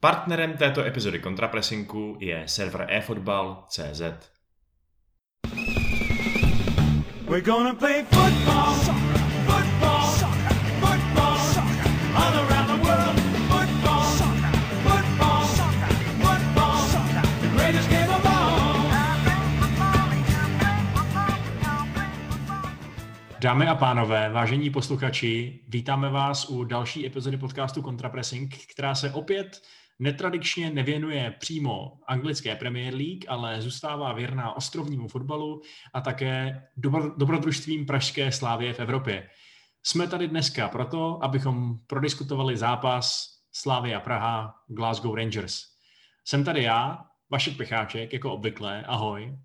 Partnerem této epizody kontrapresinku je server eFootball.cz. We're gonna play football, football, football, all around the world. Football, football, football, the greatest game of all. Dámy a pánové, vážení posluchači, vítáme vás u další epizody podcastu Contrapressing, která se opět netradičně nevěnuje přímo anglické Premier League, ale zůstává věrná ostrovnímu fotbalu a také dobro, dobrodružstvím pražské slávě v Evropě. Jsme tady dneska proto, abychom prodiskutovali zápas Slávia Praha Glasgow Rangers. Jsem tady já, Vašek Pecháček, jako obvykle, ahoj.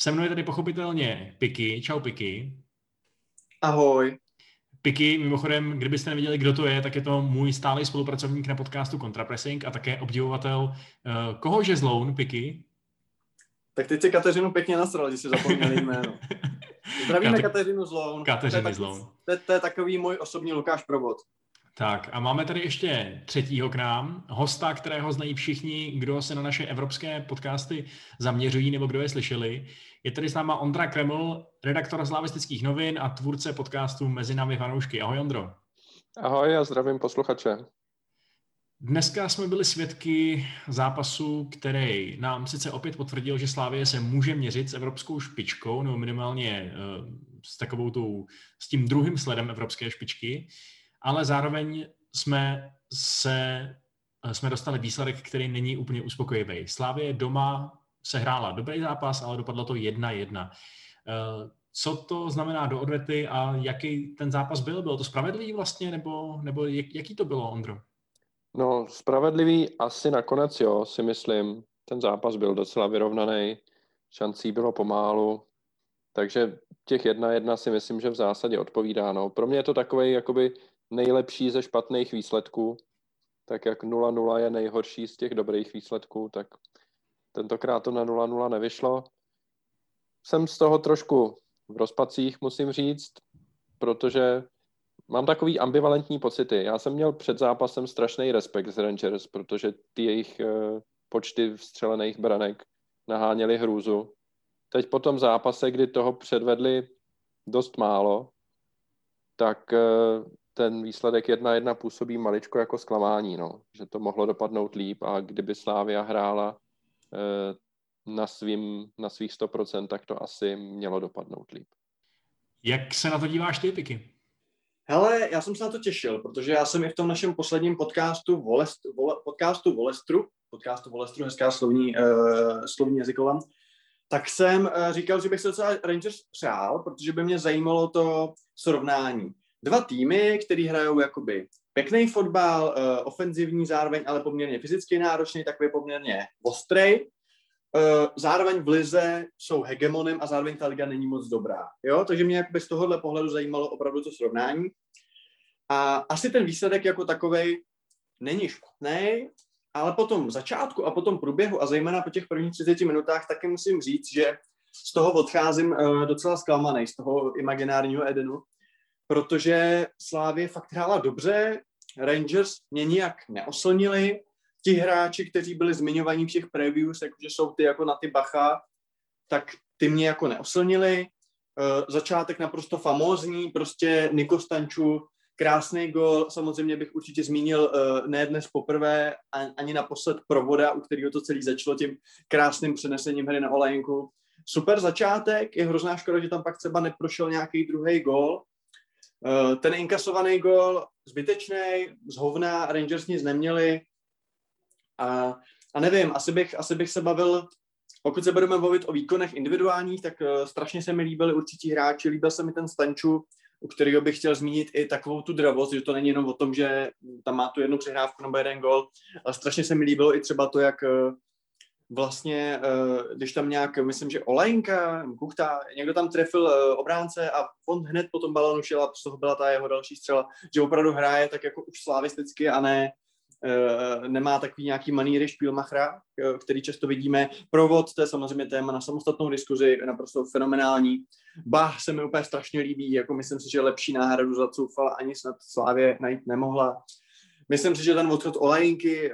Se mnou je tady pochopitelně Piky, čau Piky. Ahoj. Piky, mimochodem, kdybyste nevěděli, kdo to je, tak je to můj stálý spolupracovník na podcastu Contrapressing a také obdivovatel uh, koho žezloun, Piky? Tak teď si Kateřinu pěkně nasral, že si zapomněl jméno. Zdravíme Kate... Kateřinu Zloun. Kateřinu Zloun. To, je, to je takový můj osobní Lukáš Provod. Tak a máme tady ještě třetího k nám, hosta, kterého znají všichni, kdo se na naše evropské podcasty zaměřují nebo kdo je slyšeli. Je tady s náma Ondra Kreml, redaktor slavistických novin a tvůrce podcastu Mezi námi fanoušky. Ahoj Ondro. Ahoj a zdravím posluchače. Dneska jsme byli svědky zápasu, který nám sice opět potvrdil, že Slávie se může měřit s evropskou špičkou, nebo minimálně uh, s takovou tou, s tím druhým sledem evropské špičky, ale zároveň jsme se eh, jsme dostali výsledek, který není úplně uspokojivý. Slávě doma se hrála dobrý zápas, ale dopadlo to 1-1. Eh, co to znamená do odvety a jaký ten zápas byl? Bylo to spravedlivý vlastně, nebo, nebo jak, jaký to bylo, Ondro? No, spravedlivý asi nakonec jo, si myslím. Ten zápas byl docela vyrovnaný, šancí bylo pomálu, takže těch jedna jedna si myslím, že v zásadě odpovídá. No. Pro mě je to takový jakoby nejlepší ze špatných výsledků, tak jak 0-0 je nejhorší z těch dobrých výsledků, tak tentokrát to na 0-0 nevyšlo. Jsem z toho trošku v rozpacích, musím říct, protože mám takový ambivalentní pocity. Já jsem měl před zápasem strašný respekt z Rangers, protože ty jejich uh, počty vstřelených branek naháněly hrůzu. Teď po tom zápase, kdy toho předvedli dost málo, tak uh, ten výsledek jedna jedna působí maličko jako zklamání, no. že to mohlo dopadnout líp a kdyby Slávia hrála eh, na, svým, na svých 100%, tak to asi mělo dopadnout líp. Jak se na to díváš ty, Piky? Hele, já jsem se na to těšil, protože já jsem i v tom našem posledním podcastu, Volest, vole, podcastu Volestru, podcastu Volestru, hezká slovní, uh, slovní jazyková, tak jsem uh, říkal, že bych se docela Rangers přál, protože by mě zajímalo to srovnání dva týmy, který hrajou jakoby pěkný fotbal, uh, ofenzivní zároveň, ale poměrně fyzicky náročný, takový poměrně ostrej. Uh, zároveň v lize jsou hegemonem a zároveň ta liga není moc dobrá. Jo? Takže mě jakoby z tohohle pohledu zajímalo opravdu to srovnání. A asi ten výsledek jako takový není špatný, ale po tom začátku a po tom průběhu a zejména po těch prvních 30 minutách taky musím říct, že z toho odcházím uh, docela zklamaný, z toho imaginárního Edenu, protože Slávě fakt hrála dobře, Rangers mě nijak neoslnili, ti hráči, kteří byli zmiňovaní v těch previews, jakože jsou ty jako na ty bacha, tak ty mě jako neoslnili. Uh, začátek naprosto famózní, prostě Niko Stanču, krásný gol, samozřejmě bych určitě zmínil uh, ne dnes poprvé, ani naposled provoda, u kterého to celý začalo tím krásným přenesením hry na Olejnku. Super začátek, je hrozná škoda, že tam pak třeba neprošel nějaký druhý gol, ten inkasovaný gol zbytečný, z hovna, Rangers nic neměli. A, a nevím, asi bych, asi bych se bavil, pokud se budeme bavit o výkonech individuálních, tak uh, strašně se mi líbili určití hráči, líbil se mi ten Stanču, u kterého bych chtěl zmínit i takovou tu dravost, že to není jenom o tom, že tam má tu jednu přihrávku nebo jeden gol, ale strašně se mi líbilo i třeba to, jak uh, vlastně, uh, když tam nějak, myslím, že Olajnka, Kuchta, někdo tam trefil uh, obránce a on hned po tom balonu šel a z toho byla ta jeho další střela, že opravdu hraje tak jako už slavisticky a ne uh, nemá takový nějaký maníry špílmachra, který často vidíme. Provod, to je samozřejmě téma na samostatnou diskuzi, naprosto fenomenální. Bach se mi úplně strašně líbí, jako myslím si, že lepší náhradu za Coufala ani snad Slávě najít nemohla. myslím si, že ten odchod Olajinky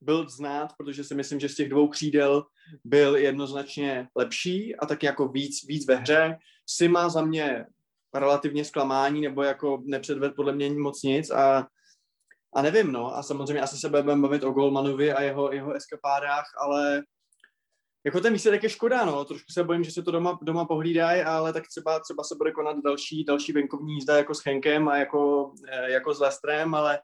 byl znát, protože si myslím, že z těch dvou křídel byl jednoznačně lepší a tak jako víc, víc ve hře. Sima za mě relativně zklamání, nebo jako nepředved podle mě moc nic a, a nevím, no. A samozřejmě asi se budeme bavit o Golmanovi a jeho, jeho eskapádách, ale jako ten výsledek je škoda, no. Trošku se bojím, že se to doma, doma pohlídají, ale tak třeba, třeba se bude konat další, další venkovní jízda jako s Henkem a jako, eh, jako s Lestrem, ale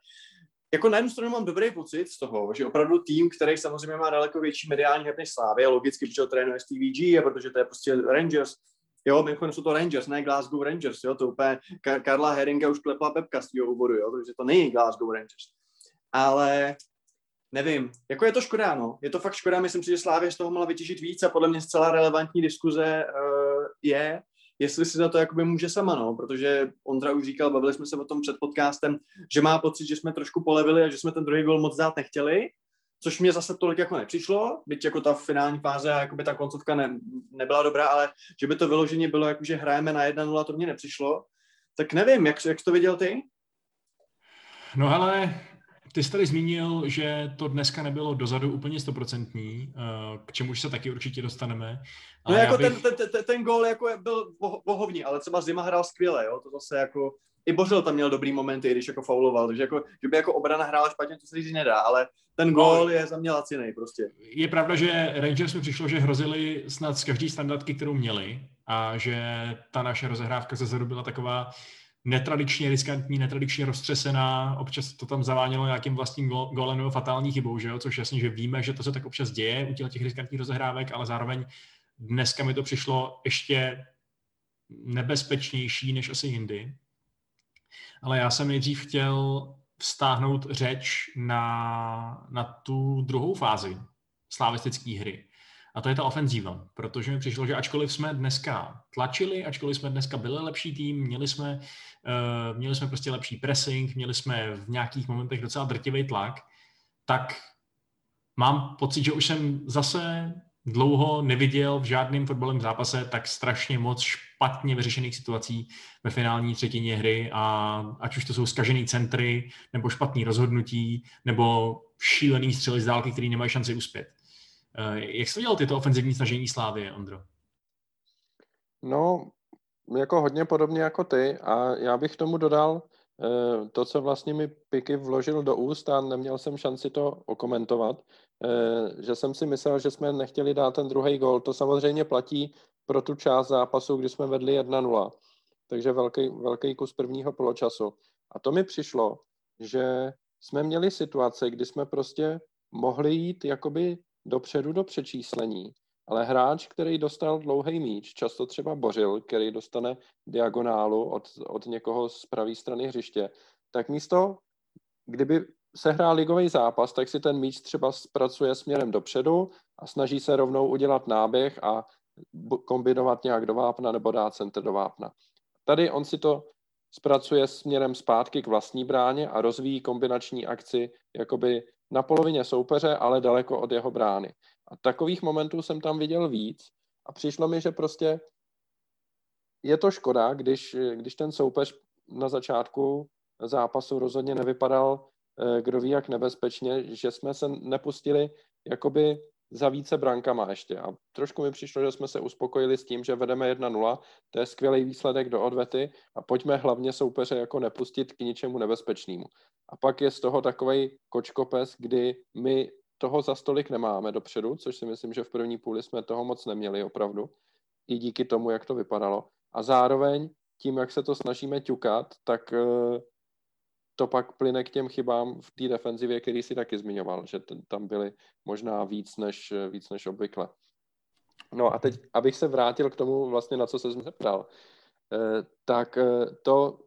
jako na jednu stranu mám dobrý pocit z toho, že opravdu tým, který samozřejmě má daleko větší mediální hype než Slávy, logicky, protože trénuje STVG a protože to je prostě Rangers, Jo, mimochodem jsou to Rangers, ne Glasgow Rangers, jo, to úplně Karla Heringa už klepla pepka z toho úvodu, jo, takže to není Glasgow Rangers. Ale nevím, jako je to škoda, no. Je to fakt škoda, myslím si, že Slávě z toho mohla vytěžit víc a podle mě zcela relevantní diskuze uh, je, jestli si za to jakoby může sama, no, protože Ondra už říkal, bavili jsme se o tom před podcastem, že má pocit, že jsme trošku polevili a že jsme ten druhý gol moc dát nechtěli, což mě zase tolik jako nepřišlo, byť jako ta finální fáze a jakoby ta koncovka ne, nebyla dobrá, ale že by to vyloženě bylo jako, že hrajeme na 1-0, to mě nepřišlo. Tak nevím, jak, jak to viděl ty? No ale ty jsi tady zmínil, že to dneska nebylo dozadu úplně stoprocentní, eh, k čemuž se taky určitě dostaneme. No jako bych... ten, ten, ten, ten gól jako byl bohovní, ale třeba Zima hrál skvěle, jo? to zase jako i Bořil tam měl dobrý momenty, když jako fauloval, takže jako, že by jako obrana hrála špatně, to se říct nedá, ale ten gól no, je za mě lacinej prostě. Je pravda, že Rangers mi přišlo, že hrozili snad z každý standardky, kterou měli a že ta naše rozehrávka ze zadu byla taková netradičně riskantní, netradičně roztřesená, občas to tam zavánělo nějakým vlastním golem nebo fatální chybou, že jo? což jasně, že víme, že to se tak občas děje u těch riskantních rozehrávek, ale zároveň dneska mi to přišlo ještě nebezpečnější než asi jindy. Ale já jsem nejdřív chtěl vztáhnout řeč na, na tu druhou fázi slavistické hry. A to je ta ofenzíva, protože mi přišlo, že ačkoliv jsme dneska tlačili, ačkoliv jsme dneska byli lepší tým, měli jsme, uh, měli jsme prostě lepší pressing, měli jsme v nějakých momentech docela drtivý tlak, tak mám pocit, že už jsem zase dlouho neviděl v žádném fotbalovém zápase tak strašně moc špatně vyřešených situací ve finální třetině hry a ať už to jsou skažený centry, nebo špatný rozhodnutí, nebo šílený střely z dálky, který nemají šanci uspět. Eh, jak jsi dělal tyto ofenzivní snažení Slávy, Ondro? No, jako hodně podobně jako ty a já bych tomu dodal eh, to, co vlastně mi Piky vložil do úst a neměl jsem šanci to okomentovat, eh, že jsem si myslel, že jsme nechtěli dát ten druhý gol. To samozřejmě platí pro tu část zápasu, kdy jsme vedli 1-0. Takže velký, velký kus prvního poločasu. A to mi přišlo, že jsme měli situace, kdy jsme prostě mohli jít jakoby dopředu do přečíslení, ale hráč, který dostal dlouhý míč, často třeba Bořil, který dostane diagonálu od, od někoho z pravé strany hřiště, tak místo, kdyby se hrál ligový zápas, tak si ten míč třeba zpracuje směrem dopředu a snaží se rovnou udělat náběh a kombinovat nějak do vápna nebo dát center do vápna. Tady on si to zpracuje směrem zpátky k vlastní bráně a rozvíjí kombinační akci jakoby na polovině soupeře, ale daleko od jeho brány. A takových momentů jsem tam viděl víc a přišlo mi, že prostě je to škoda, když, když ten soupeř na začátku zápasu rozhodně nevypadal eh, kdo ví jak nebezpečně, že jsme se nepustili jakoby za více brankama ještě. A trošku mi přišlo, že jsme se uspokojili s tím, že vedeme 1-0, to je skvělý výsledek do odvety a pojďme hlavně soupeře jako nepustit k ničemu nebezpečnému. A pak je z toho takový kočkopes, kdy my toho za stolik nemáme dopředu, což si myslím, že v první půli jsme toho moc neměli opravdu, i díky tomu, jak to vypadalo. A zároveň tím, jak se to snažíme ťukat, tak eh, pak plyne k těm chybám v té defenzivě, který si taky zmiňoval, že t- tam byly možná víc než, víc než obvykle. No a teď, abych se vrátil k tomu vlastně, na co se zeptal, eh, tak eh, to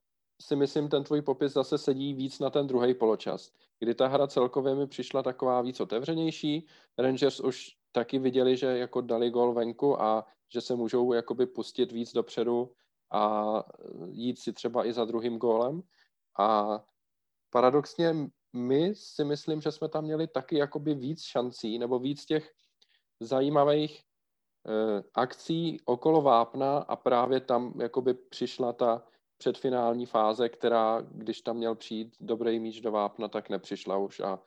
si myslím, ten tvůj popis zase sedí víc na ten druhý poločas, kdy ta hra celkově mi přišla taková víc otevřenější. Rangers už taky viděli, že jako dali gol venku a že se můžou jakoby pustit víc dopředu a jít si třeba i za druhým gólem. A paradoxně my si myslím, že jsme tam měli taky jakoby víc šancí nebo víc těch zajímavých eh, akcí okolo vápna a právě tam jakoby přišla ta předfinální fáze, která, když tam měl přijít dobrý míč do vápna, tak nepřišla už a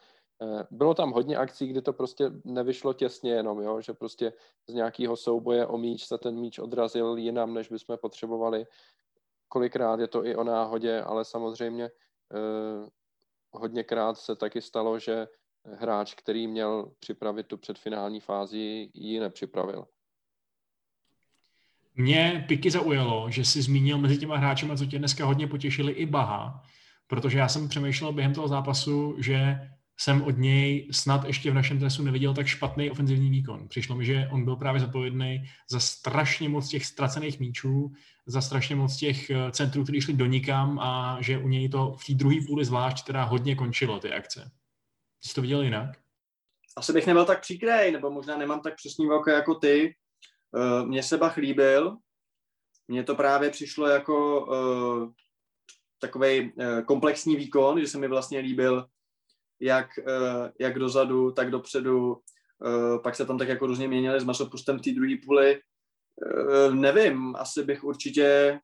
eh, bylo tam hodně akcí, kdy to prostě nevyšlo těsně jenom, jo? že prostě z nějakého souboje o míč se ten míč odrazil jinam, než bychom potřebovali. Kolikrát je to i o náhodě, ale samozřejmě hodněkrát se taky stalo, že hráč, který měl připravit tu předfinální fázi, ji nepřipravil. Mě Piky zaujalo, že si zmínil mezi těma hráči, co tě dneska hodně potěšili i Baha, protože já jsem přemýšlel během toho zápasu, že jsem od něj snad ještě v našem tresu neviděl tak špatný ofenzivní výkon. Přišlo mi, že on byl právě zodpovědný za strašně moc těch ztracených míčů, za strašně moc těch eh, centrů, které šly do nikam a že u něj to v té druhé půli zvlášť teda hodně končilo, ty akce. Jsi to viděl jinak? Asi bych nebyl tak příkrej, nebo možná nemám tak přesný velké jako ty. Uh, mně se Bach líbil, mně to právě přišlo jako uh, takový komplexní výkon, že se mi vlastně líbil jak, uh, jak dozadu, tak dopředu. Uh, pak se tam tak jako různě měnili s masopustem té druhé půli. Uh, nevím, asi bych určitě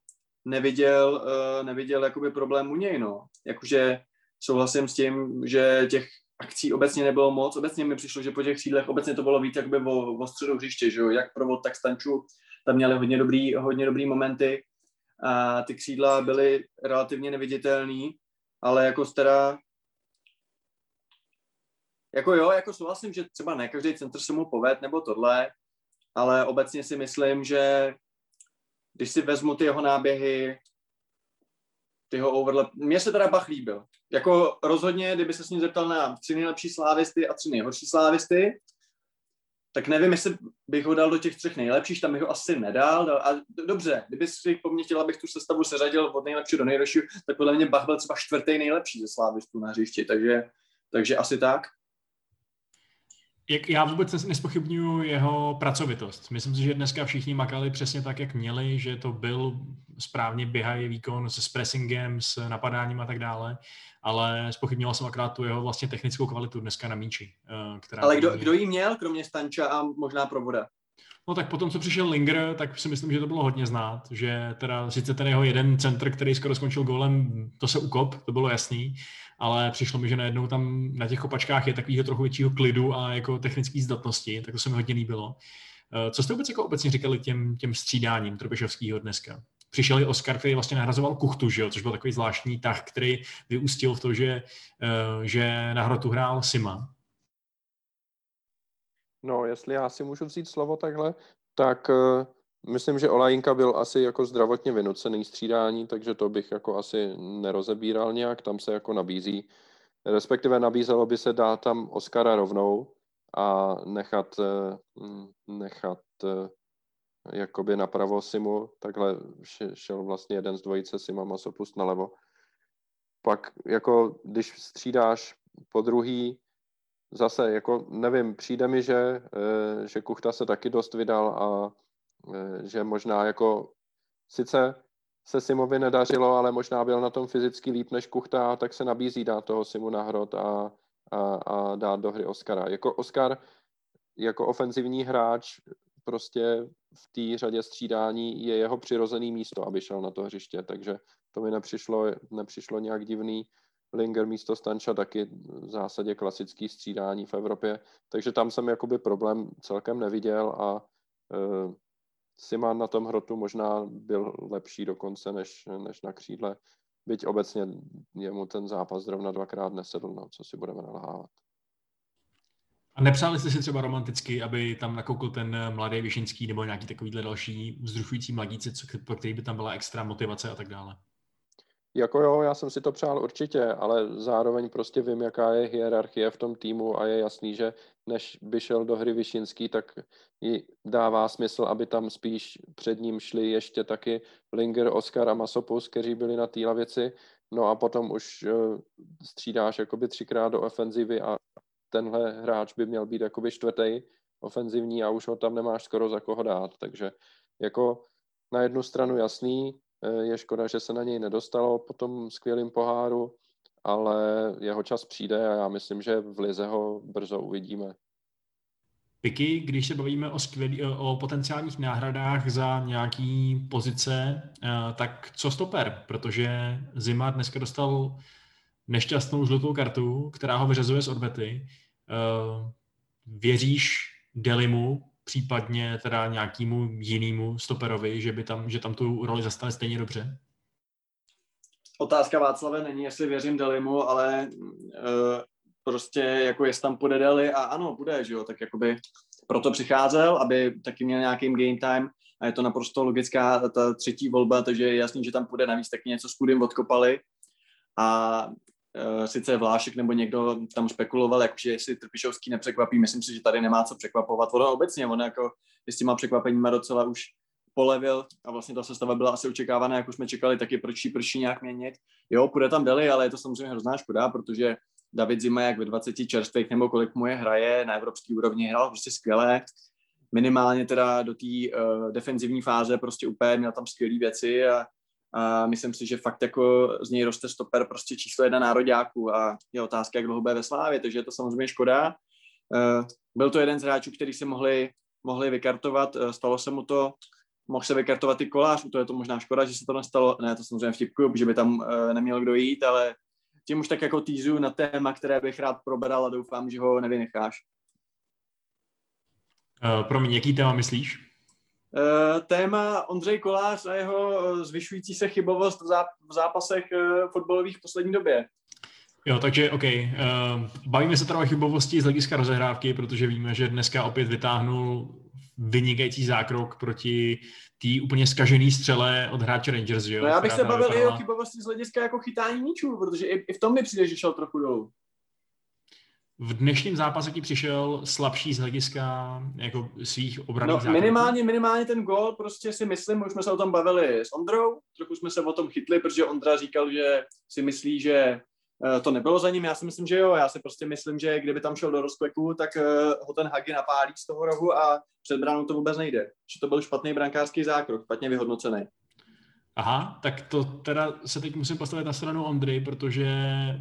neviděl, neviděl jakoby problém u něj, no. Jakože souhlasím s tím, že těch akcí obecně nebylo moc. Obecně mi přišlo, že po těch sídlech obecně to bylo víc jakoby o, o středu hřiště, že jo? jak provod, tak stanču, tam měli hodně dobrý, hodně dobrý momenty a ty křídla byly relativně neviditelný, ale jako teda jako jo, jako souhlasím, že třeba ne každý centr se mu poved nebo tohle, ale obecně si myslím, že když si vezmu ty jeho náběhy, ty jeho overlap, mně se teda Bach líbil. Jako rozhodně, kdyby se s ním zeptal na tři nejlepší slávisty a tři nejhorší slávisty, tak nevím, jestli bych ho dal do těch třech nejlepších, tam bych ho asi nedal. A dobře, kdyby si po mně chtěl, abych tu sestavu seřadil od nejlepšího do nejhoršího, tak podle mě Bach byl třeba čtvrtý nejlepší ze slávistů na hřišti, takže, takže asi tak jak já vůbec nespochybnuju jeho pracovitost. Myslím si, že dneska všichni makali přesně tak, jak měli, že to byl správně běhají výkon se pressingem, s napadáním a tak dále, ale spochybnila jsem akorát tu jeho vlastně technickou kvalitu dneska na míči. Eh, která ale kdo, kdo jí měl, kromě Stanča a možná Provoda? No tak potom, co přišel Linger, tak si myslím, že to bylo hodně znát, že teda sice ten jeho jeden centr, který skoro skončil gólem, to se ukop, to bylo jasný, ale přišlo mi, že najednou tam na těch kopačkách je takového trochu většího klidu a jako technické zdatnosti, tak to se mi hodně líbilo. Eh, co jste vůbec jako obecně říkali těm, těm střídáním Trpišovského dneska? Přišel i Oscar, který vlastně nahrazoval Kuchtu, že jo? což byl takový zvláštní tah, který vyústil v to, že, eh, že na hrotu hrál Sima. No, jestli já si můžu vzít slovo takhle, tak uh, myslím, že Olajinka byl asi jako zdravotně vynucený střídání, takže to bych jako asi nerozebíral nějak, tam se jako nabízí, respektive nabízelo by se dát tam Oscara rovnou a nechat, uh, nechat uh, jakoby napravo Simu, takhle šel vlastně jeden z dvojice Sima Masopust nalevo. Pak jako když střídáš po druhý, zase, jako nevím, přijde mi, že, eh, že Kuchta se taky dost vydal a eh, že možná jako sice se Simovi nedařilo, ale možná byl na tom fyzicky líp než Kuchta, tak se nabízí dát toho Simu na hrot a, a, a dát do hry Oscara. Jako Oscar, jako ofenzivní hráč, prostě v té řadě střídání je jeho přirozený místo, aby šel na to hřiště, takže to mi nepřišlo, nepřišlo nějak divný. Linger místo Stanča taky v zásadě klasický střídání v Evropě, takže tam jsem jakoby problém celkem neviděl a uh, Siman na tom hrotu možná byl lepší dokonce než, než na křídle, byť obecně jemu ten zápas zrovna dvakrát nesedl, no, co si budeme nalhávat. A nepřáli jste si třeba romanticky, aby tam nakoukl ten mladý Višinský nebo nějaký takovýhle další vzrušující mladíci, co, pro který by tam byla extra motivace a tak dále? Jako jo, já jsem si to přál určitě, ale zároveň prostě vím, jaká je hierarchie v tom týmu a je jasný, že než by šel do hry Višinský, tak ji dává smysl, aby tam spíš před ním šli ještě taky Linger, Oscar a Masopus, kteří byli na té lavici. No a potom už uh, střídáš jakoby třikrát do ofenzivy a tenhle hráč by měl být jakoby čtvrtý ofenzivní a už ho tam nemáš skoro za koho dát. Takže jako na jednu stranu jasný, Eh, je škoda, že se na něj nedostalo po tom skvělém poháru, ale jeho čas přijde a já myslím, že v Lize ho brzo uvidíme. piky, když se bavíme o, skvělý, o potenciálních náhradách za nějaký pozice, tak co stoper? Protože Zima dneska dostal nešťastnou žlutou kartu, která ho vyřazuje z odbety. Věříš Delimu, případně teda nějakému jinému stoperovi, že by tam, že tam tu roli zastane stejně dobře? Otázka Václave není, jestli věřím Delimu, ale uh, prostě jako jestli tam půjde Deli a ano, bude, že jo, tak jakoby proto přicházel, aby taky měl nějaký game time a je to naprosto logická ta třetí volba, takže je jasný, že tam půjde navíc taky něco s Kudym odkopali a sice Vlášek nebo někdo tam spekuloval, jakože jestli Trpišovský nepřekvapí, myslím si, že tady nemá co překvapovat. Ono obecně, on jako s těma překvapeníma docela už polevil a vlastně ta sestava byla asi očekávaná, jak už jsme čekali, taky prší, prší nějak měnit. Jo, půjde tam Deli, ale je to samozřejmě hrozná škoda, protože David Zima, jak ve 20 čerstvých nebo kolik mu je hraje na evropské úrovni, hrál prostě skvěle. Minimálně teda do té uh, defenzivní fáze prostě úplně měl tam skvělé věci a, a myslím si, že fakt jako z něj roste stoper prostě číslo jedna nároďáků a je otázka, jak dlouho bude ve Slávě, takže je to samozřejmě škoda. Uh, byl to jeden z hráčů, který se mohli, mohli vykartovat, uh, stalo se mu to, mohl se vykartovat i kolář, to je to možná škoda, že se to nestalo, ne, to samozřejmě vtipkuju, že by tam uh, neměl kdo jít, ale tím už tak jako týzu na téma, které bych rád probral a doufám, že ho nevynecháš. Uh, promiň, jaký téma myslíš? Uh, téma Ondřej Kolář a jeho zvyšující se chybovost v, záp- v zápasech uh, fotbalových v poslední době. Jo, takže OK. Bavíme se teda o chybovosti z hlediska rozehrávky, protože víme, že dneska opět vytáhnul vynikající zákrok proti té úplně skažený střele od hráče Rangers, že jo? No já bych se bavil i o chybovosti z hlediska jako chytání míčů, protože i, i v tom mi přijde, že šel trochu dolů. V dnešním zápase ti přišel slabší z hlediska jako svých obraných no, minimálně, minimálně ten gol, prostě si myslím, už jsme se o tom bavili s Ondrou, trochu jsme se o tom chytli, protože Ondra říkal, že si myslí, že Eh, to nebylo za ním, já si myslím, že jo, já si prostě myslím, že kdyby tam šel do rozkleku, tak eh, ho ten Hagi napálí z toho rohu a před bránou to vůbec nejde. Že to byl špatný brankářský zákrok, špatně vyhodnocený. Aha, tak to teda se teď musím postavit na stranu Ondry, protože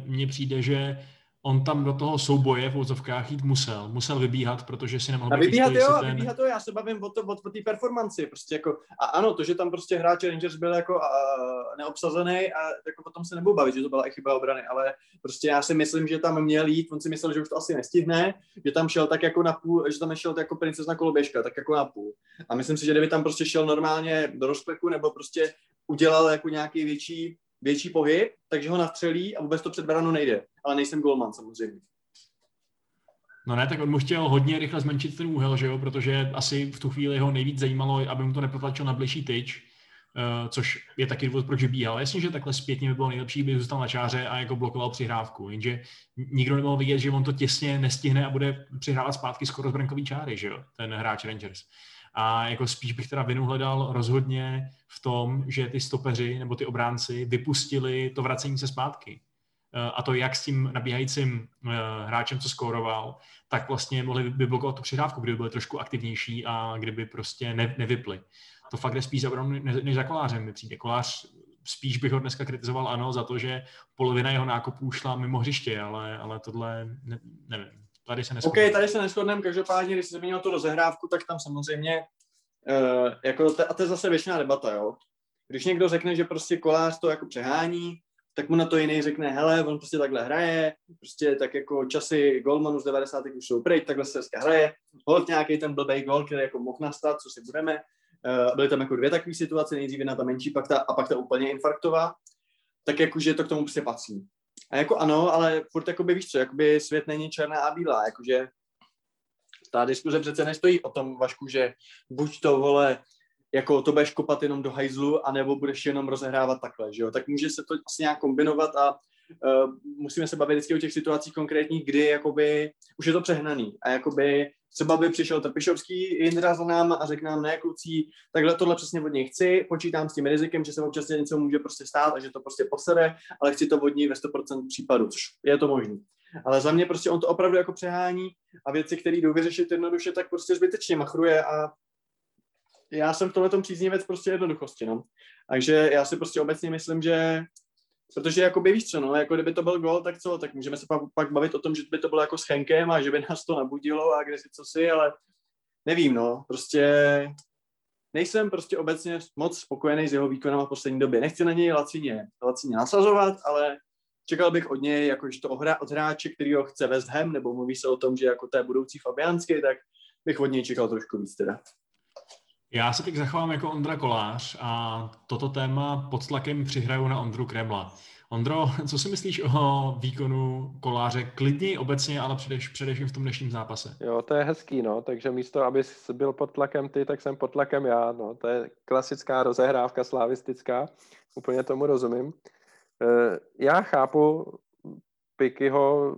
mně přijde, že on tam do toho souboje v úzovkách jít musel. Musel vybíhat, protože si nemohl být vybíhat, jo, ten... vybíhat to, já se bavím o, to, o, o té performanci. Prostě jako, a ano, to, že tam prostě hráč Rangers byl jako a, neobsazený a jako potom se nebudu bavit, že to byla i chyba obrany, ale prostě já si myslím, že tam měl jít, on si myslel, že už to asi nestihne, že tam šel tak jako na půl, že tam šel jako princezna koloběžka, tak jako na půl. A myslím si, že kdyby tam prostě šel normálně do rozkleku nebo prostě udělal jako nějaký větší větší pohyb, takže ho nastřelí a vůbec to před bránu nejde. Ale nejsem golman samozřejmě. No ne, tak on mu chtěl hodně rychle zmenšit ten úhel, že jo, protože asi v tu chvíli ho nejvíc zajímalo, aby mu to neprotlačil na blížší tyč, uh, což je taky důvod, proč bíhal. Jasně, že takhle zpětně by bylo nejlepší, kdyby zůstal na čáře a jako blokoval přihrávku, jenže nikdo nemohl vidět, že on to těsně nestihne a bude přihrávat zpátky skoro z brankový čáry, že jo, ten hráč Rangers. A jako spíš bych teda vinu hledal rozhodně v tom, že ty stopeři nebo ty obránci vypustili to vracení se zpátky. Eh, a to jak s tím nabíhajícím eh, hráčem, co skóroval, tak vlastně mohli vyblokovat tu přidávku, kdyby byli trošku aktivnější a kdyby prostě ne, nevypli. To fakt je spíš za než za kolářem mi přijde. Kolář spíš bych ho dneska kritizoval ano za to, že polovina jeho nákupů šla mimo hřiště, ale, ale tohle ne, nevím. Tady se neschodneme. OK, tady se neschodneme, každopádně, když jsi zmínil tu rozehrávku, tak tam samozřejmě, uh, jako te, a to je zase většiná debata, jo. Když někdo řekne, že prostě kolář to jako přehání, tak mu na to jiný řekne, hele, on prostě takhle hraje, prostě tak jako časy Goldmanu z 90. už jsou pryč, takhle se dneska hraje, hold nějaký ten blbý gol, který jako mohl nastat, co si budeme. Uh, byly tam jako dvě takové situace, nejdřív na ta menší, pak ta, a pak ta úplně infarktová, tak jakože to k tomu prostě patří. A jako ano, ale furt jakoby víš co, jakoby svět není černá a bílá, jakože ta diskuze přece nestojí o tom, Vašku, že buď to, vole, jako to budeš kopat jenom do hajzlu, anebo budeš jenom rozehrávat takhle, že jo? Tak může se to asi nějak kombinovat a uh, musíme se bavit vždycky o těch situacích konkrétních, kdy jakoby už je to přehnaný a jakoby třeba by přišel Trpišovský Jindra za náma a řekl nám, ne kluci, takhle tohle přesně od něj chci, počítám s tím rizikem, že se občas něco může prostě stát a že to prostě posede, ale chci to od něj ve 100% případů, což je to možné. Ale za mě prostě on to opravdu jako přehání a věci, které jdou vyřešit jednoduše, tak prostě zbytečně machruje a já jsem v tomhle příznivec prostě jednoduchosti, no. Takže já si prostě obecně myslím, že Protože jako víš co, no, jako kdyby to byl gol, tak co, tak můžeme se pak, pak bavit o tom, že by to bylo jako s Henkem a že by nás to nabudilo a kde si co si, ale nevím, no, prostě nejsem prostě obecně moc spokojený s jeho výkonem v poslední době. Nechci na něj lacině, lacině nasazovat, ale čekal bych od něj, jakože to od hráče, který ho chce West Ham, nebo mluví se o tom, že jako té budoucí Fabiansky, tak bych od něj čekal trošku víc teda. Já se teď zachovám jako Ondra Kolář a toto téma pod tlakem přihraju na Ondru Kremla. Ondro, co si myslíš o výkonu Koláře klidně obecně, ale předeš, především v tom dnešním zápase? Jo, to je hezký, no, takže místo, aby byl pod tlakem ty, tak jsem pod tlakem já, no, to je klasická rozehrávka slavistická, úplně tomu rozumím. Eh, já chápu Pikyho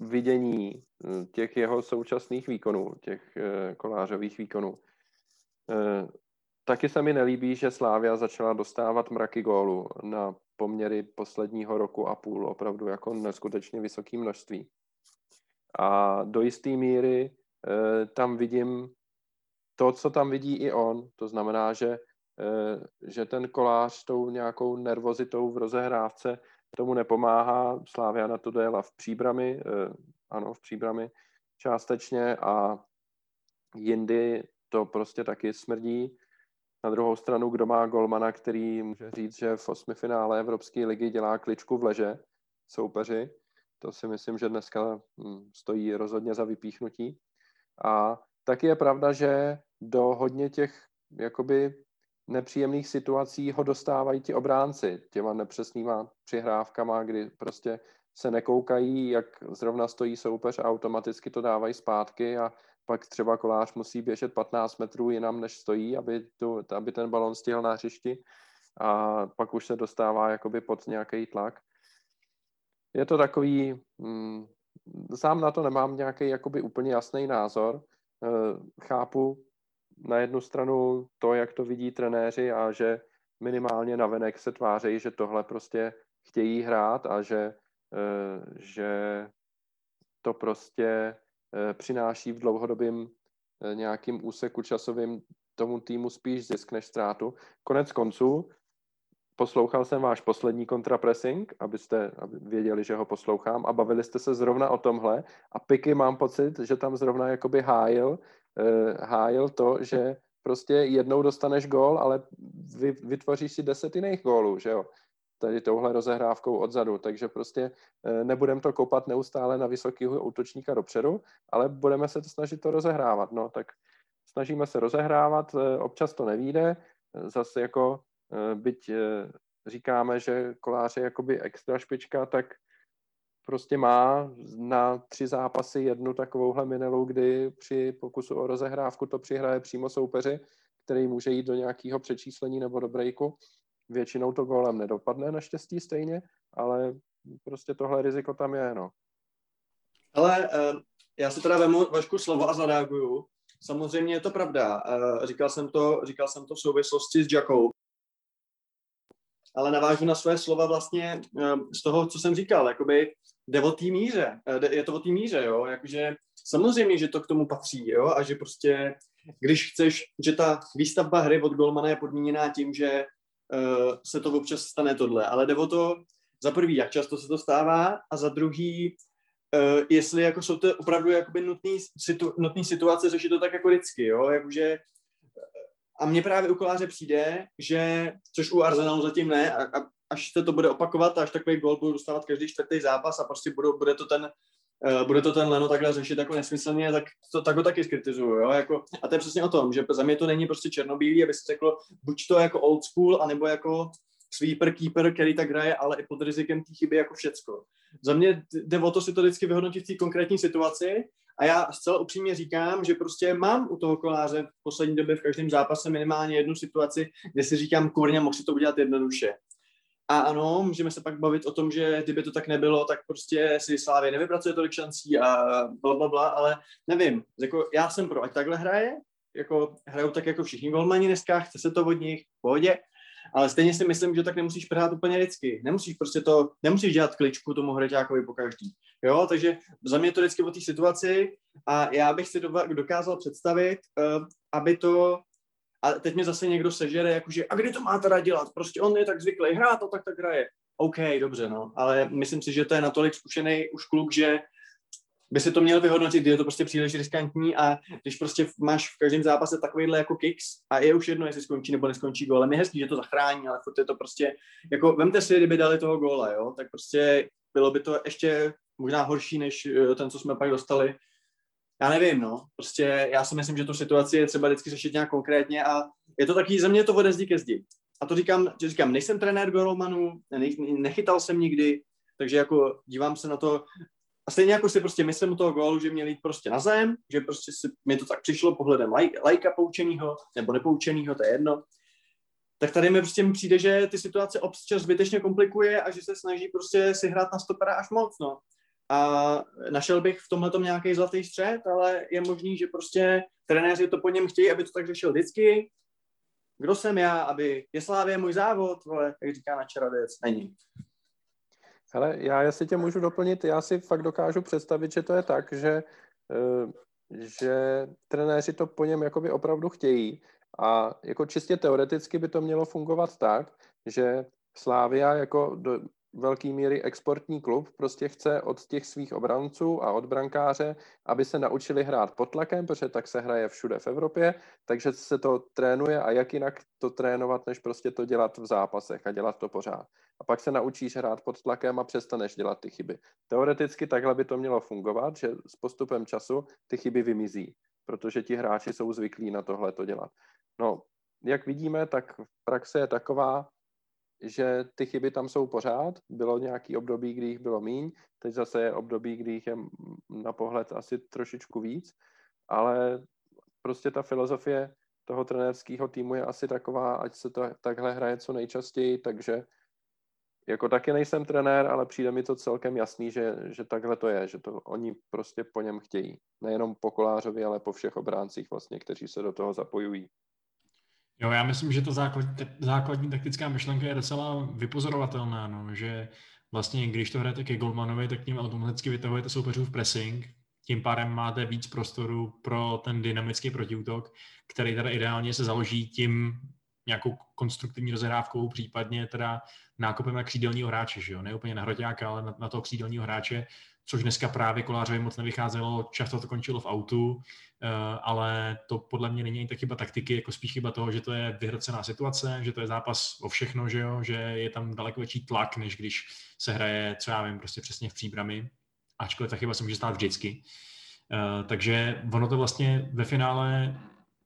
vidění hm, těch jeho současných výkonů, těch eh, kolářových výkonů. Eh, taky se mi nelíbí, že Slávia začala dostávat mraky gólu na poměry posledního roku a půl, opravdu jako neskutečně vysoké množství. A do jisté míry tam vidím to, co tam vidí i on. To znamená, že Eh, že ten kolář tou nějakou nervozitou v rozehrávce tomu nepomáhá. Slávia na to dojela v příbrami, eh, ano, v příbrami částečně a jindy to prostě taky smrdí. Na druhou stranu, kdo má golmana, který může říct, že v osmi finále Evropské ligy dělá kličku v leže soupeři, to si myslím, že dneska hm, stojí rozhodně za vypíchnutí. A taky je pravda, že do hodně těch jakoby nepříjemných situací ho dostávají ti obránci těma nepřesnýma přihrávkama, kdy prostě se nekoukají, jak zrovna stojí soupeř a automaticky to dávají zpátky a pak třeba kolář musí běžet 15 metrů jinam, než stojí, aby, tu, aby ten balon stihl na hřišti a pak už se dostává jakoby pod nějaký tlak. Je to takový, hm, sám na to nemám nějaký jakoby úplně jasný názor. E, chápu na jednu stranu to, jak to vidí trenéři a že minimálně na venek se tvářejí, že tohle prostě chtějí hrát a že, eh, že to prostě přináší v dlouhodobém eh, nějakým úseku časovým tomu týmu spíš zisk než ztrátu. Konec konců, poslouchal jsem váš poslední kontrapressing, abyste aby věděli, že ho poslouchám a bavili jste se zrovna o tomhle a Piky mám pocit, že tam zrovna jakoby hájil, uh, hájil to, že prostě jednou dostaneš gól, ale vy, vytvoříš si deset jiných gólů, že jo? Tady touhle rozehrávkou odzadu, takže prostě uh, nebudeme to kopat neustále na vysokého útočníka dopředu, ale budeme se to snažit to rozehrávat, no, tak snažíme se rozehrávat, uh, občas to nevíde, zase jako byť říkáme, že kolář je jakoby extra špička, tak prostě má na tři zápasy jednu takovouhle minelu, kdy při pokusu o rozehrávku to přihraje přímo soupeři, který může jít do nějakého přečíslení nebo do breaku. Většinou to gólem nedopadne naštěstí stejně, ale prostě tohle riziko tam je, no. Ale uh, já si teda vemu Vašku slovo a zareaguju. Samozřejmě je to pravda. Uh, říkal, jsem to, říkal jsem to v souvislosti s Jackou, ale navážu na své slova vlastně z toho, co jsem říkal, jakoby jde o té míře, eh, je to o té míře, jo, jakože samozřejmě, že to k tomu patří, jo, a že prostě, když chceš, že ta výstavba hry od Golmana je podmíněná tím, že se to občas stane tohle, ale jde o to, za prvý, jak často se to stává, a za druhý, uh, jestli jako jsou to opravdu jakoby nutný, situ, nutný situace, je to tak jako vždycky, jo, jakože a mně právě u koláře přijde, že, což u Arsenalu zatím ne, a, a až se to bude opakovat a až takový gol budou dostávat každý čtvrtý zápas a prostě budou, bude to ten bude to ten Leno takhle řešit jako nesmyslně, tak, to, tak ho taky skritizuju, jo, jako, a to je přesně o tom, že za mě to není prostě černobílý, aby se řeklo, buď to jako old school, anebo jako sweeper, keeper, který tak hraje, ale i pod rizikem té chyby jako všecko. Za mě jde o to si to vždycky vyhodnotit v té konkrétní situaci a já zcela upřímně říkám, že prostě mám u toho koláře v poslední době v každém zápase minimálně jednu situaci, kde si říkám, kurně, mohl si to udělat jednoduše. A ano, můžeme se pak bavit o tom, že kdyby to tak nebylo, tak prostě si Slávě nevypracuje tolik šancí a bla, bla, bla, ale nevím, jako já jsem pro, ať takhle hraje, jako hrajou tak jako všichni golmani dneska, chce se to od nich, v pohodě, ale stejně si myslím, že tak nemusíš prát úplně vždycky. Nemusíš prostě to, nemusíš dělat kličku tomu hreťákovi po každý. Jo, takže za mě to vždycky o té situaci a já bych si dokázal představit, uh, aby to a teď mě zase někdo sežere, jakože, a kdy to má teda dělat? Prostě on je tak zvyklý hrát, to tak tak hraje. OK, dobře, no, ale myslím si, že to je natolik zkušený už kluk, že by si to měl vyhodnotit, kdy je to prostě příliš riskantní a když prostě máš v každém zápase takovýhle jako kicks a je už jedno, jestli skončí nebo neskončí gólem. Je hezký, že to zachrání, ale furt je to prostě, jako vemte si, kdyby dali toho góla, jo, tak prostě bylo by to ještě možná horší, než eh, ten, co jsme pak dostali. Já nevím, no. Prostě já si myslím, že tu situaci je třeba vždycky řešit nějak konkrétně a je to taky, za mě to ode zdi ke zdi. A to říkám, že říkám, nejsem trenér golmanů, ne, nechytal jsem nikdy, takže jako dívám se na to a stejně jako si prostě myslím toho gólu, že měl jít prostě na zem, že prostě si, mi to tak přišlo pohledem laj, lajka poučenýho, nebo nepoučenýho, to je jedno, tak tady mi prostě přijde, že ty situace občas zbytečně komplikuje a že se snaží prostě si hrát na stopera až moc, no. A našel bych v tomhle nějaký zlatý střed, ale je možný, že prostě trenéři to po něm chtějí, aby to tak řešil vždycky. Kdo jsem já, aby je Slávě můj závod, vole, jak říká na čaroděc, není. Ale já, jestli tě můžu doplnit, já si fakt dokážu představit, že to je tak, že, eh, že trenéři to po něm jakoby opravdu chtějí a jako čistě teoreticky by to mělo fungovat tak, že Slávia jako do, velký míry exportní klub prostě chce od těch svých obranců a od brankáře, aby se naučili hrát pod tlakem, protože tak se hraje všude v Evropě, takže se to trénuje a jak jinak to trénovat, než prostě to dělat v zápasech a dělat to pořád. A pak se naučíš hrát pod tlakem a přestaneš dělat ty chyby. Teoreticky takhle by to mělo fungovat, že s postupem času ty chyby vymizí, protože ti hráči jsou zvyklí na tohle to dělat. No, jak vidíme, tak praxe je taková, že ty chyby tam jsou pořád. Bylo nějaký období, kdy jich bylo míň, teď zase je období, kdy jich je na pohled asi trošičku víc, ale prostě ta filozofie toho trenérského týmu je asi taková, ať se to takhle hraje co nejčastěji, takže jako taky nejsem trenér, ale přijde mi to celkem jasný, že, že takhle to je, že to oni prostě po něm chtějí. Nejenom po Kolářovi, ale po všech obráncích vlastně, kteří se do toho zapojují. Jo, já myslím, že ta základní, základní taktická myšlenka je docela vypozorovatelná, no, že vlastně když to hrajete ke Goldmanovi, tak tím automaticky vytahujete soupeřů v pressing, tím pádem máte víc prostoru pro ten dynamický protiútok, který teda ideálně se založí tím nějakou konstruktivní rozehrávkou, případně teda nákupem na křídelního hráče, že jo? ne úplně na hroťáka, ale na, na toho křídelního hráče, což dneska právě Kolářovi moc nevycházelo, často to končilo v autu, eh, ale to podle mě není tak chyba taktiky, jako spíš chyba toho, že to je vyhrocená situace, že to je zápas o všechno, že, jo? že je tam daleko větší tlak, než když se hraje, co já vím, prostě přesně v příbrami, ačkoliv ta chyba se může stát vždycky. Uh, takže ono to vlastně ve finále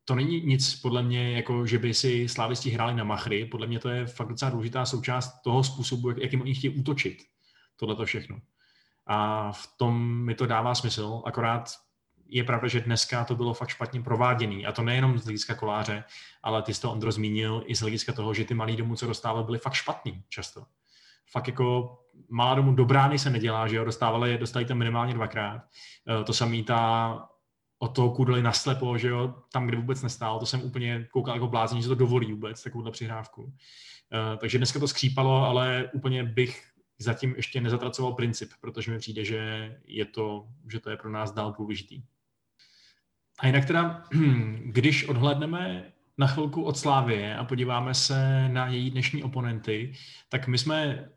to není nic podle mě, jako že by si slávisti hráli na machry. Podle mě to je fakt docela důležitá součást toho způsobu, jak, jakým oni chtějí útočit. Tohle to všechno. A v tom mi to dává smysl, akorát je pravda, že dneska to bylo fakt špatně prováděný. A to nejenom z hlediska koláře, ale ty jsi to Ondro zmínil i z hlediska toho, že ty malí domů, co dostávali, byly fakt špatný často. Fakt jako malá domů do brány se nedělá, že jo, dostávali, dostali tam minimálně dvakrát. E, to samý ta od toho kudli naslepo, že jo, tam, kde vůbec nestál, to jsem úplně koukal jako blázen, že to dovolí vůbec, takovouhle přihrávku. Uh, takže dneska to skřípalo, ale úplně bych zatím ještě nezatracoval princip, protože mi přijde, že je to, že to je pro nás dál důležitý. A jinak teda, když odhledneme na chvilku od Slávie a podíváme se na její dnešní oponenty, tak my jsme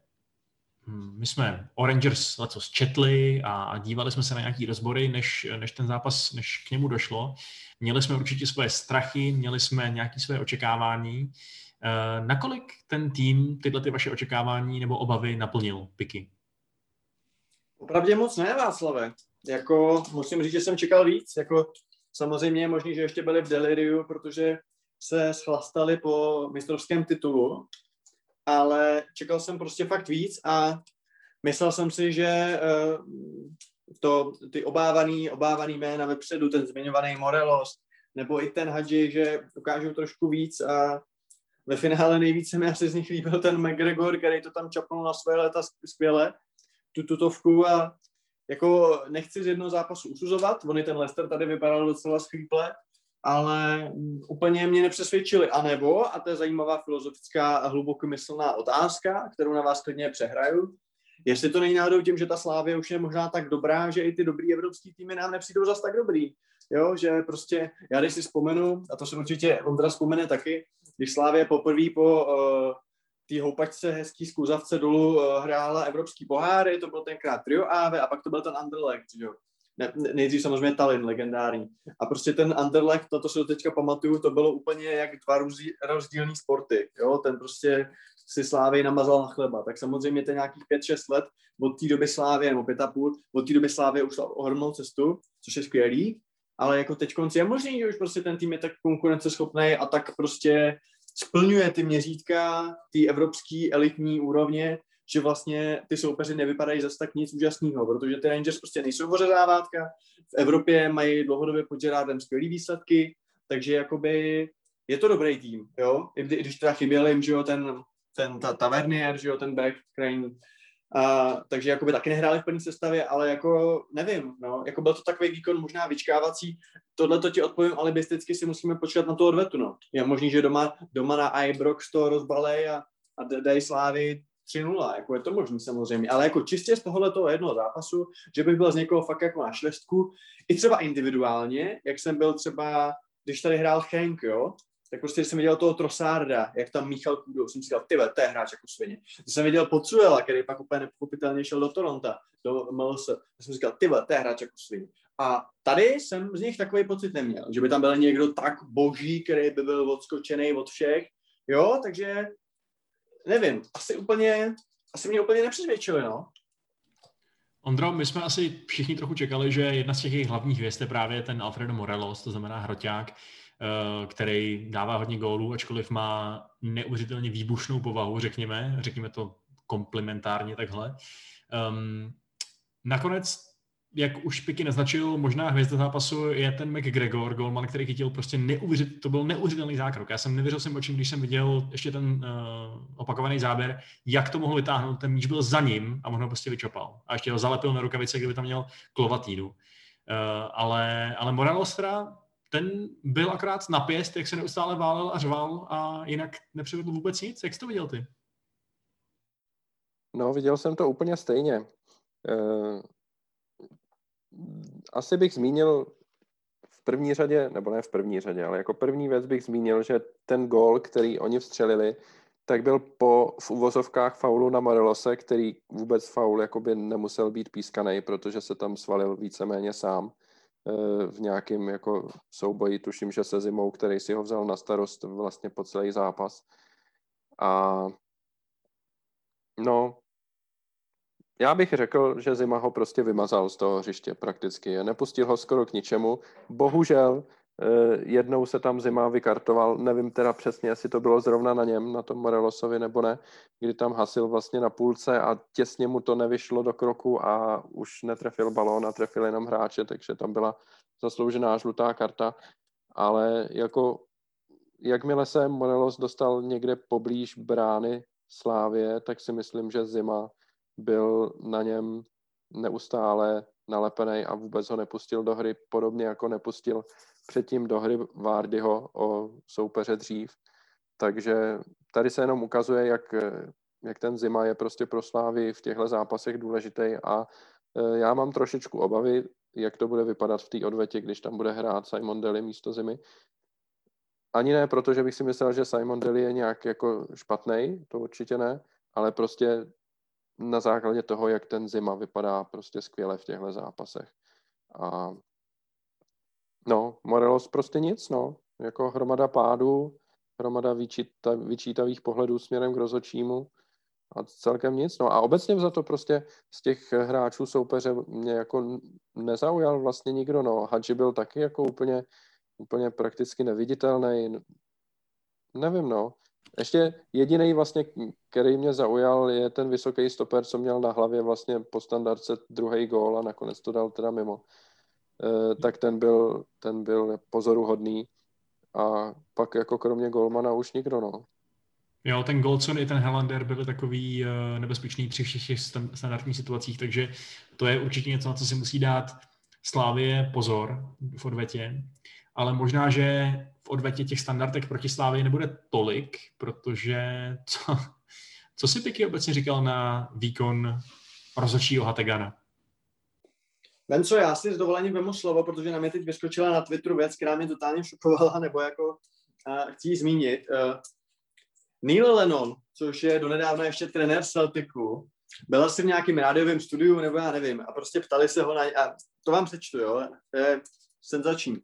Hmm, my jsme o Rangers leco četli a dívali jsme se na nějaký rozbory, než, než ten zápas, než k němu došlo. Měli jsme určitě svoje strachy, měli jsme nějaké své očekávání. Uh, nakolik ten tým tyhle ty vaše očekávání nebo obavy naplnil, Piky? Opravdě moc ne, Václave. Jako, musím říct, že jsem čekal víc. Jako, samozřejmě je možný, že ještě byli v deliriu, protože se schlastali po mistrovském titulu, ale čekal jsem prostě fakt víc a myslel jsem si, že eh, to, ty obávaný, obávaný jména vepředu, ten zmiňovaný Morelos, nebo i ten Hadži, že ukážou trošku víc a ve finále nejvíce mi asi z nich líbil ten McGregor, který to tam čapnul na své léta skvěle, tu tutovku a jako nechci z jednoho zápasu usuzovat, on ten Lester tady vypadal docela schvíple, ale úplně mě nepřesvědčili. A nebo, a to je zajímavá filozofická a hlubokomyslná otázka, kterou na vás klidně přehraju, jestli to není náhodou tím, že ta Slávě už je možná tak dobrá, že i ty dobrý evropský týmy nám nepřijdou zas tak dobrý. Jo, že prostě, já když si vzpomenu, a to se určitě Ondra vzpomene taky, když Slávě poprvé po uh, té houpačce hezký zkuzavce dolů uh, hrála evropský poháry, to byl tenkrát Trio AV a pak to byl ten Anderlecht, jo. Ne, nejdřív samozřejmě Tallinn, legendární. A prostě ten Anderlecht, na to se teďka pamatuju, to bylo úplně jak dva rozdílný sporty. Jo? Ten prostě si Slávy namazal na chleba. Tak samozřejmě to nějakých 5-6 let od té doby Slávy, nebo 5,5, od té doby Slávy už ohromnou cestu, což je skvělý, ale jako teď je možný, že už prostě ten tým je tak konkurenceschopný a tak prostě splňuje ty měřítka té evropské elitní úrovně, že vlastně ty soupeři nevypadají zase tak nic úžasného, protože ty Rangers prostě nejsou hořezávátka, v Evropě mají dlouhodobě pod Gerardem skvělý výsledky, takže jakoby je to dobrý tým, jo, i když teda chyběl jim, že jo, ten, ten ta, Tavernier, že jo, ten back, Crane, a, takže jakoby taky nehráli v plné sestavě, ale jako nevím, no, jako byl to takový výkon možná vyčkávací, tohle to ti odpovím alibisticky si musíme počkat na tu odvetu, no. Je možný, že doma, doma na Ibrox to rozbalej a, a dají Slávy 3-0, jako je to možný samozřejmě, ale jako čistě z tohohle toho jednoho zápasu, že bych byl z někoho fakt jako na šlestku, i třeba individuálně, jak jsem byl třeba, když tady hrál Henk, jo, tak prostě jsem viděl toho Trosárda, jak tam míchal kůdou, jsem si říkal, ty to je hráč jako svině. Když jsem viděl Potruela, který pak úplně nepochopitelně šel do Toronto, do MLS, jsem si říkal, ty to je hráč jako svině. A tady jsem z nich takový pocit neměl, že by tam byl někdo tak boží, který by byl odskočený od všech, jo, takže nevím, asi úplně, asi mě úplně nepřesvědčili, no. Ondro, my jsme asi všichni trochu čekali, že jedna z těch jejich hlavních hvězd je právě ten Alfredo Morelos, to znamená hroťák, který dává hodně gólů, ačkoliv má neuvěřitelně výbušnou povahu, řekněme, řekněme to komplementárně takhle. Um, nakonec jak už Piky naznačil, možná hvězda zápasu je ten McGregor, golman, který chytil prostě neuvěřit, to byl neuvěřitelný zákrok. Já jsem nevěřil svým očím, když jsem viděl ještě ten uh, opakovaný záběr, jak to mohl vytáhnout, ten míč byl za ním a ho prostě vyčopal. A ještě ho zalepil na rukavice, kdyby tam měl klovatínu. Uh, ale, ale Morales teda, ten byl akrát na pěst, jak se neustále válel a řval a jinak nepřivedl vůbec nic. Jak jsi to viděl ty? No, viděl jsem to úplně stejně. Uh asi bych zmínil v první řadě, nebo ne v první řadě, ale jako první věc bych zmínil, že ten gol, který oni vstřelili, tak byl po v uvozovkách faulu na Morelose, který vůbec faul jakoby nemusel být pískaný, protože se tam svalil víceméně sám eh, v nějakém jako souboji, tuším, že se zimou, který si ho vzal na starost vlastně po celý zápas. A no, já bych řekl, že Zima ho prostě vymazal z toho hřiště prakticky. Nepustil ho skoro k ničemu. Bohužel eh, jednou se tam Zima vykartoval, nevím teda přesně, jestli to bylo zrovna na něm, na tom Morelosovi nebo ne, kdy tam hasil vlastně na půlce a těsně mu to nevyšlo do kroku a už netrefil balón a trefil jenom hráče, takže tam byla zasloužená žlutá karta. Ale jako jakmile se Morelos dostal někde poblíž brány Slávě, tak si myslím, že Zima byl na něm neustále nalepený a vůbec ho nepustil do hry, podobně jako nepustil předtím do hry Vardyho o soupeře dřív. Takže tady se jenom ukazuje, jak, jak ten zima je prostě pro Slávy v těchto zápasech důležitý a e, já mám trošičku obavy, jak to bude vypadat v té odvetě, když tam bude hrát Simon Deli místo zimy. Ani ne, protože bych si myslel, že Simon Deli je nějak jako špatný, to určitě ne, ale prostě na základě toho, jak ten zima vypadá prostě skvěle v těchto zápasech. A no, Morelos prostě nic, no. Jako hromada pádů, hromada vyčíta, vyčítavých pohledů směrem k rozočímu a celkem nic. No a obecně za to prostě z těch hráčů soupeře mě jako nezaujal vlastně nikdo, no. Hadži byl taky jako úplně, úplně prakticky neviditelný. Nevím, no. Ještě jediný vlastně, který mě zaujal, je ten vysoký stoper, co měl na hlavě vlastně po standardce druhý gól a nakonec to dal teda mimo. E, tak ten byl, ten byl pozoruhodný a pak jako kromě golmana už nikdo, no. Jo, ten Goldson i ten Helander byli takový uh, nebezpečný při všech standardních situacích, takže to je určitě něco, na co si musí dát Slávě pozor v odvetě ale možná, že v odvetě těch standardech proti Slávě nebude tolik, protože co, co si Piky obecně říkal na výkon rozhodčího Hategana? Co, já si s dovolením vemu slovo, protože na mě teď vyskočila na Twitteru věc, která mě totálně šokovala, nebo jako uh, chci ji zmínit. Uh, Neil Lennon, což je donedávna ještě trenér Celticu, byl asi v nějakém rádiovém studiu, nebo já nevím, a prostě ptali se ho na... A to vám přečtu, jo, to je senzační.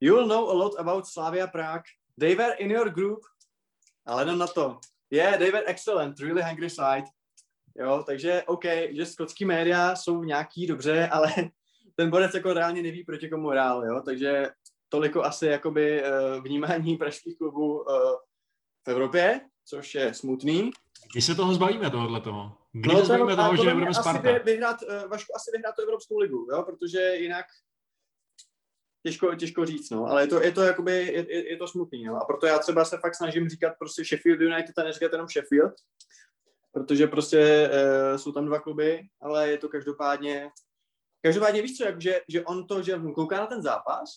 You will know a lot about Slavia Prague. They were in your group. A Lennon na to. Yeah, they were excellent, really hungry side. Jo, takže OK, že skotský média jsou nějaký dobře, ale ten borec jako reálně neví, proti komu hrál, jo, takže toliko asi jakoby uh, vnímání pražských klubů uh, v Evropě, což je smutný. Kdy se toho zbavíme, tohohle toho? Kdy no, se zbavíme toho, že nebudeme Sparta? Asi vyhrát, uh, Vašku, asi vyhrát tu Evropskou ligu, jo, protože jinak těžko, těžko říct, no, ale je to, je to jakoby, je, je, je to smutný, no, a proto já třeba se fakt snažím říkat prostě Sheffield United a neříkat jenom Sheffield, protože prostě uh, jsou tam dva kluby, ale je to každopádně, každopádně víš co, jak, že, že on to, že kouká na ten zápas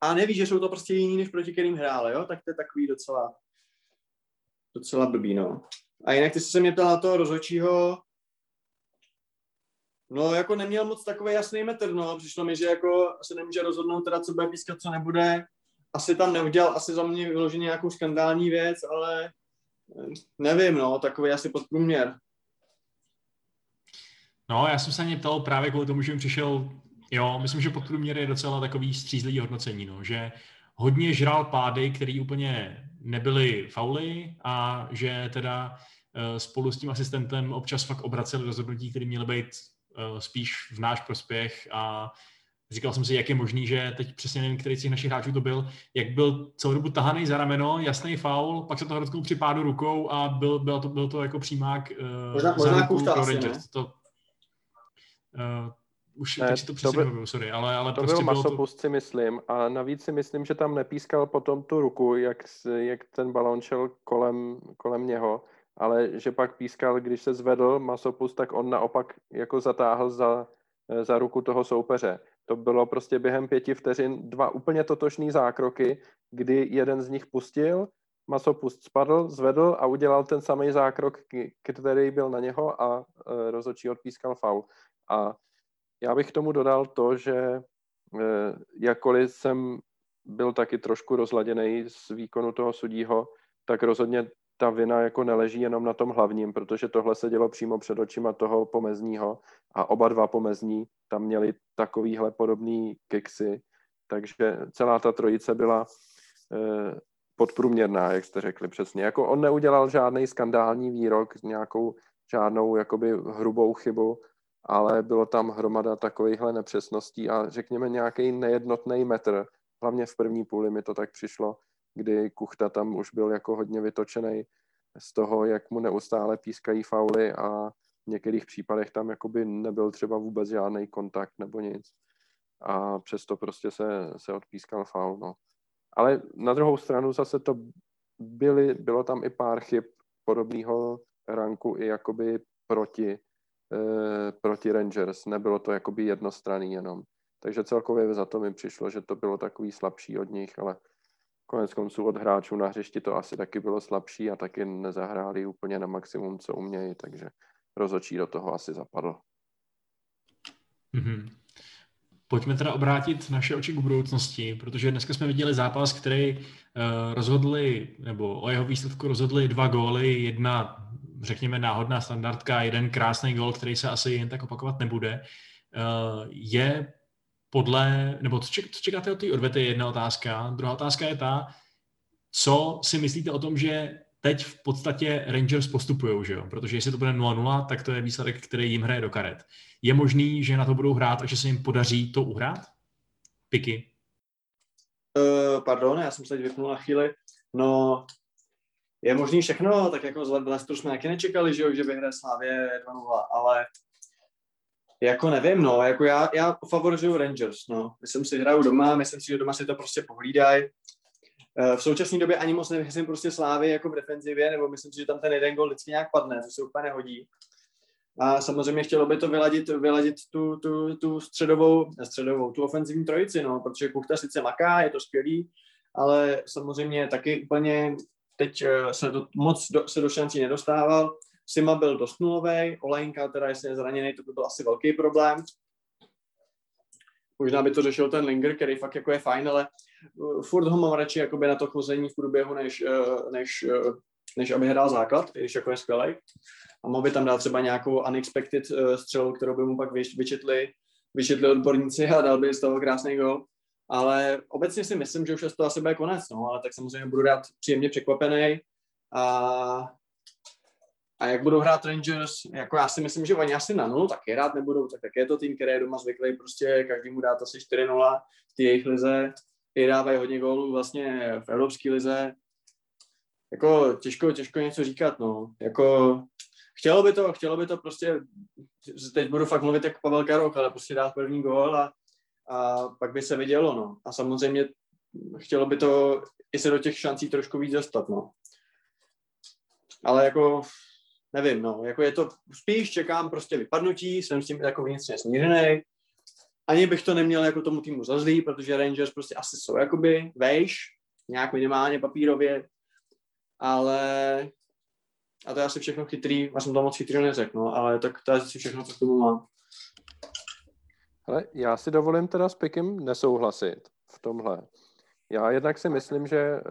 a neví, že jsou to prostě jiní, než proti kterým hrál, jo, tak to je takový docela, docela blbý, no. A jinak ty jsi se mě ptal na toho rozhodčího, no jako neměl moc takový jasný metr, no, přišlo mi, že jako se nemůže rozhodnout teda, co bude pískat, co nebude, asi tam neudělal, asi za mě vyloženě nějakou skandální věc, ale nevím, no, takový asi podprůměr. No, já jsem se mě ptal právě kvůli tomu, že mi přišel, jo, myslím, že podprůměr je docela takový střízlivý hodnocení, no, že hodně žral pády, které úplně nebyly fauly a že teda uh, spolu s tím asistentem občas fakt obraceli rozhodnutí, které měly být uh, spíš v náš prospěch a říkal jsem si, jak je možný, že teď přesně nevím, který z těch našich hráčů to byl, jak byl celou dobu tahaný za rameno, jasný faul, pak se to dotknul při pádu rukou a byl, byl, to, byl to jako přímák uh, možná, možná pro Rangers. To, uh, už ne, teď si to přesně to byl, sorry, ale, ale to prostě byl masopust, to... si myslím, a navíc si myslím, že tam nepískal potom tu ruku, jak, jak ten balon šel kolem, kolem něho, ale že pak pískal, když se zvedl masopust, tak on naopak jako zatáhl za, za ruku toho soupeře. To bylo prostě během pěti vteřin dva úplně totožný zákroky, kdy jeden z nich pustil, masopust spadl, zvedl a udělal ten samý zákrok, který byl na něho a e, rozhodčí odpískal faul. A já bych k tomu dodal to, že e, jakkoliv jsem byl taky trošku rozladěný z výkonu toho sudího, tak rozhodně ta vina jako neleží jenom na tom hlavním, protože tohle se dělo přímo před očima toho pomezního a oba dva pomezní tam měli takovýhle podobný kiksy, takže celá ta trojice byla eh, podprůměrná, jak jste řekli přesně. Jako on neudělal žádný skandální výrok, nějakou žádnou jakoby hrubou chybu, ale bylo tam hromada takovýchhle nepřesností a řekněme nějaký nejednotný metr. Hlavně v první půli mi to tak přišlo, kdy Kuchta tam už byl jako hodně vytočený z toho, jak mu neustále pískají fauly a v některých případech tam jakoby nebyl třeba vůbec žádný kontakt nebo nic. A přesto prostě se, se odpískal faul, no. Ale na druhou stranu zase to byly, bylo tam i pár chyb podobného ranku i jakoby proti, eh, proti Rangers. Nebylo to jakoby jednostranný jenom. Takže celkově za to mi přišlo, že to bylo takový slabší od nich, ale konec konců od hráčů na hřišti to asi taky bylo slabší a taky nezahráli úplně na maximum, co umějí, takže rozočí do toho asi zapadl. Mm-hmm. Pojďme teda obrátit naše oči k budoucnosti, protože dneska jsme viděli zápas, který uh, rozhodli, nebo o jeho výsledku rozhodli dva góly, jedna, řekněme, náhodná standardka, jeden krásný gól, který se asi jen tak opakovat nebude. Uh, je podle, nebo co, ček, co čekáte od té odvety, je jedna otázka. Druhá otázka je ta, co si myslíte o tom, že teď v podstatě Rangers postupují, že jo? Protože jestli to bude 0-0, tak to je výsledek, který jim hraje do karet. Je možný, že na to budou hrát a že se jim podaří to uhrát? Piky? Uh, pardon, já jsem se teď vypnul na chvíli. No, je možný všechno, tak jako z Leicesteru jsme taky nečekali, že, jo, že vyhraje Slávě 2-0, ale jako nevím, no, jako já, já favorizuju Rangers, no. Myslím si, hraju doma, myslím si, že doma si to prostě pohlídají. Eh, v současné době ani moc nevěřím prostě Slávy jako v defenzivě, nebo myslím si, že tam ten jeden gol vždycky nějak padne, to se úplně nehodí. A samozřejmě chtělo by to vyladit, vyladit tu, tu, tu středovou, středovou, tu ofenzivní trojici, no, protože Kuchta sice maká, je to skvělý, ale samozřejmě taky úplně teď eh, se do, moc do, se do šancí nedostával. Sima byl dost nulový, Olejnka teda, jestli je zraněný, to by byl asi velký problém. Možná by to řešil ten Linger, který fakt jako je fajn, ale uh, furt ho mám radši jakoby na to chození v průběhu, než, uh, než uh, než aby hrál základ, i když jako je skvělý. A mohl by tam dát třeba nějakou unexpected střelu, kterou by mu pak vyčetli, vyčetli odborníci a dal by z toho krásný gol. Ale obecně si myslím, že už to asi bude konec, no, ale tak samozřejmě budu rád příjemně překvapený. A a jak budou hrát Rangers, jako já si myslím, že oni asi na nulu taky rád nebudou, tak, tak je to tým, který je doma zvyklý, prostě každý mu dát asi 4-0 v té jejich lize, i dávají hodně gólů vlastně v evropské lize. Jako těžko, těžko něco říkat, no. Jako chtělo by to, chtělo by to prostě, teď budu fakt mluvit jako Pavel Karok, ale prostě dát první gól a, a pak by se vidělo, no. A samozřejmě chtělo by to i se do těch šancí trošku víc dostat, no. Ale jako nevím, no, jako je to, spíš čekám prostě vypadnutí, jsem s tím jako vnitřně smířený. Ani bych to neměl jako tomu týmu za zlý, protože Rangers prostě asi jsou jakoby vejš, nějak minimálně papírově, ale a to je asi všechno chytrý, já jsem to moc chytrý neřekl, no, ale tak to je asi všechno, co k tomu mám. Ale já si dovolím teda s Pikem nesouhlasit v tomhle. Já jednak si myslím, že eh,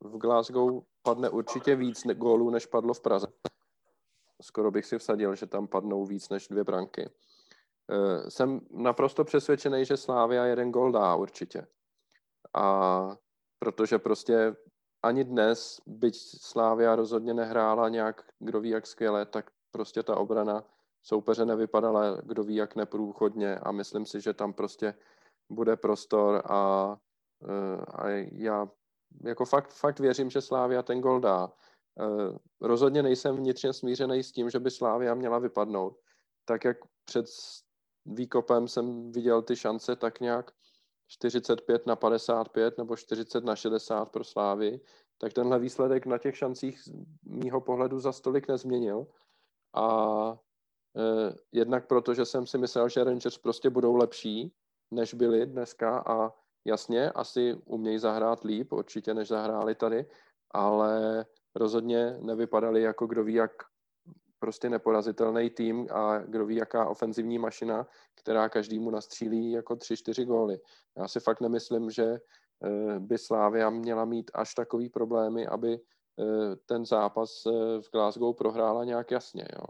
v Glasgow padne určitě víc gólů, než padlo v Praze skoro bych si vsadil, že tam padnou víc než dvě branky. Eh, jsem naprosto přesvědčený, že Slávia jeden gol dá určitě. A protože prostě ani dnes, byť Slávia rozhodně nehrála nějak, kdo ví jak skvěle, tak prostě ta obrana soupeře nevypadala, kdo ví jak neprůchodně a myslím si, že tam prostě bude prostor a, eh, a já jako fakt, fakt věřím, že Slávia ten gol dá. Eh, rozhodně nejsem vnitřně smířený s tím, že by Slávia měla vypadnout. Tak jak před výkopem jsem viděl ty šance tak nějak 45 na 55 nebo 40 na 60 pro Slávy, tak tenhle výsledek na těch šancích z mýho pohledu za stolik nezměnil. A eh, jednak proto, že jsem si myslel, že Rangers prostě budou lepší, než byli dneska a jasně, asi umějí zahrát líp, určitě než zahráli tady, ale rozhodně nevypadali jako kdo ví jak prostě neporazitelný tým a kdo ví jaká ofenzivní mašina, která každému nastřílí jako 3-4 góly. Já si fakt nemyslím, že eh, by Slávia měla mít až takový problémy, aby eh, ten zápas eh, v Glasgow prohrála nějak jasně. Jo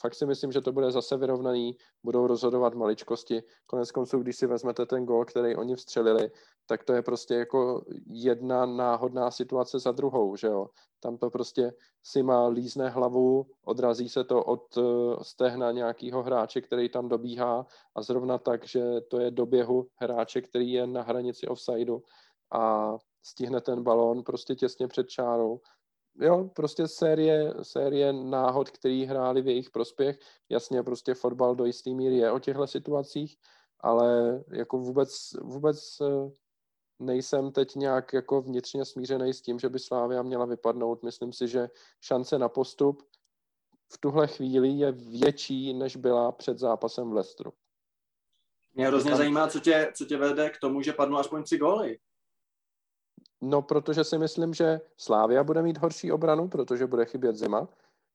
fakt si myslím, že to bude zase vyrovnaný, budou rozhodovat maličkosti. Konec konců, když si vezmete ten gol, který oni vstřelili, tak to je prostě jako jedna náhodná situace za druhou, že jo. Tam to prostě si má lízne hlavu, odrazí se to od uh, stehna nějakého hráče, který tam dobíhá a zrovna tak, že to je do běhu hráče, který je na hranici offsideu a stihne ten balón prostě těsně před čárou jo, prostě série, série náhod, který hráli v jejich prospěch. Jasně, prostě fotbal do jisté míry je o těchto situacích, ale jako vůbec, vůbec eh, nejsem teď nějak jako vnitřně smířený s tím, že by Slávia měla vypadnout. Myslím si, že šance na postup v tuhle chvíli je větší, než byla před zápasem v Lestru. Mě hrozně zajímá, co tě, co tě vede k tomu, že padnou aspoň tři góly. No, protože si myslím, že Slávia bude mít horší obranu, protože bude chybět zima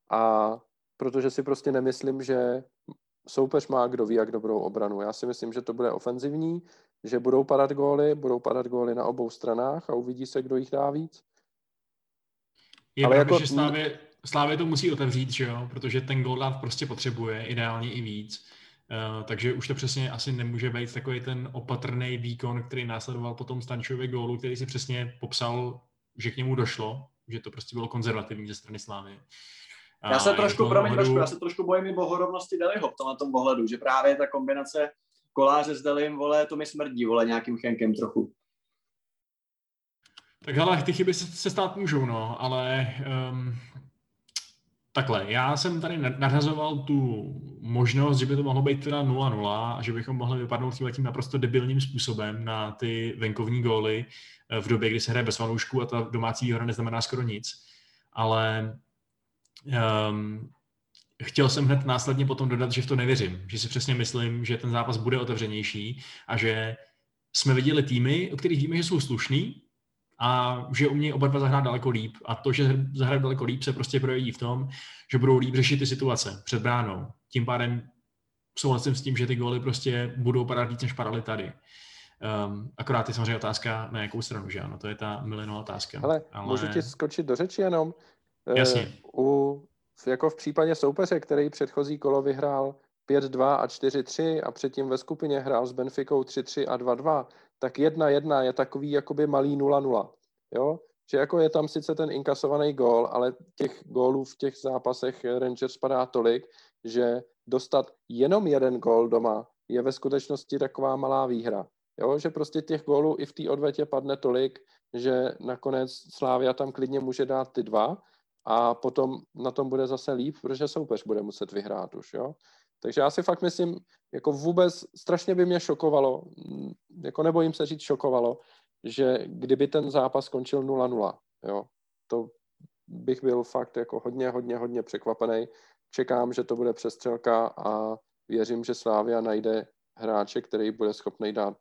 a protože si prostě nemyslím, že soupeř má kdo ví jak dobrou obranu. Já si myslím, že to bude ofenzivní, že budou padat góly, budou padat góly na obou stranách a uvidí se, kdo jich dá víc. Je Ale pravda, jako... že Slávě, Slávě to musí otevřít, že jo? protože ten gól prostě potřebuje, ideálně i víc. Uh, takže už to přesně asi nemůže být takový ten opatrný výkon, který následoval potom Stančově gólu, který si přesně popsal, že k němu došlo, že to prostě bylo konzervativní ze strany Slávy. Já se trošku, promiň, ohledu... trošku, já se trošku bojím i bohorovnosti Deliho v na tom pohledu, že právě ta kombinace koláře s Delim, vole, to mi smrdí, vole, nějakým chenkem trochu. Tak ale ty chyby se, se stát můžou, no, ale um, Takhle, já jsem tady nadhazoval tu možnost, že by to mohlo být teda 0-0 a že bychom mohli vypadnout tím naprosto debilním způsobem na ty venkovní góly eh, v době, kdy se hraje bez fanoušků a ta domácí hra neznamená skoro nic. Ale um, chtěl jsem hned následně potom dodat, že v to nevěřím, že si přesně myslím, že ten zápas bude otevřenější a že jsme viděli týmy, o kterých víme, že jsou slušný, a že umějí oba dva zahrát daleko líp. A to, že zahrají daleko líp, se prostě projeví v tom, že budou líp řešit ty situace před bránou. Tím pádem souhlasím s tím, že ty góly prostě budou padat víc, než padaly tady. Um, akorát je samozřejmě otázka, na jakou stranu, že ano, to je ta milinová otázka. Ale, ale... můžu ti skočit do řeči jenom? Jasně. U, jako v případě soupeře, který předchozí kolo vyhrál 5-2 a 4-3 a předtím ve skupině hrál s Benficou 3-3 a 2-2, tak 1-1 je takový jakoby malý 0-0. Jo? Že jako je tam sice ten inkasovaný gól, ale těch gólů v těch zápasech Rangers padá tolik, že dostat jenom jeden gól doma je ve skutečnosti taková malá výhra. Jo? Že prostě těch gólů i v té odvetě padne tolik, že nakonec Slávia tam klidně může dát ty dva a potom na tom bude zase líp, protože soupeř bude muset vyhrát už. Jo? Takže já si fakt myslím, jako vůbec strašně by mě šokovalo, jako nebojím se říct šokovalo, že kdyby ten zápas skončil 0-0, jo, to bych byl fakt jako hodně, hodně, hodně překvapený. Čekám, že to bude přestřelka a věřím, že Slávia najde hráče, který bude schopný dát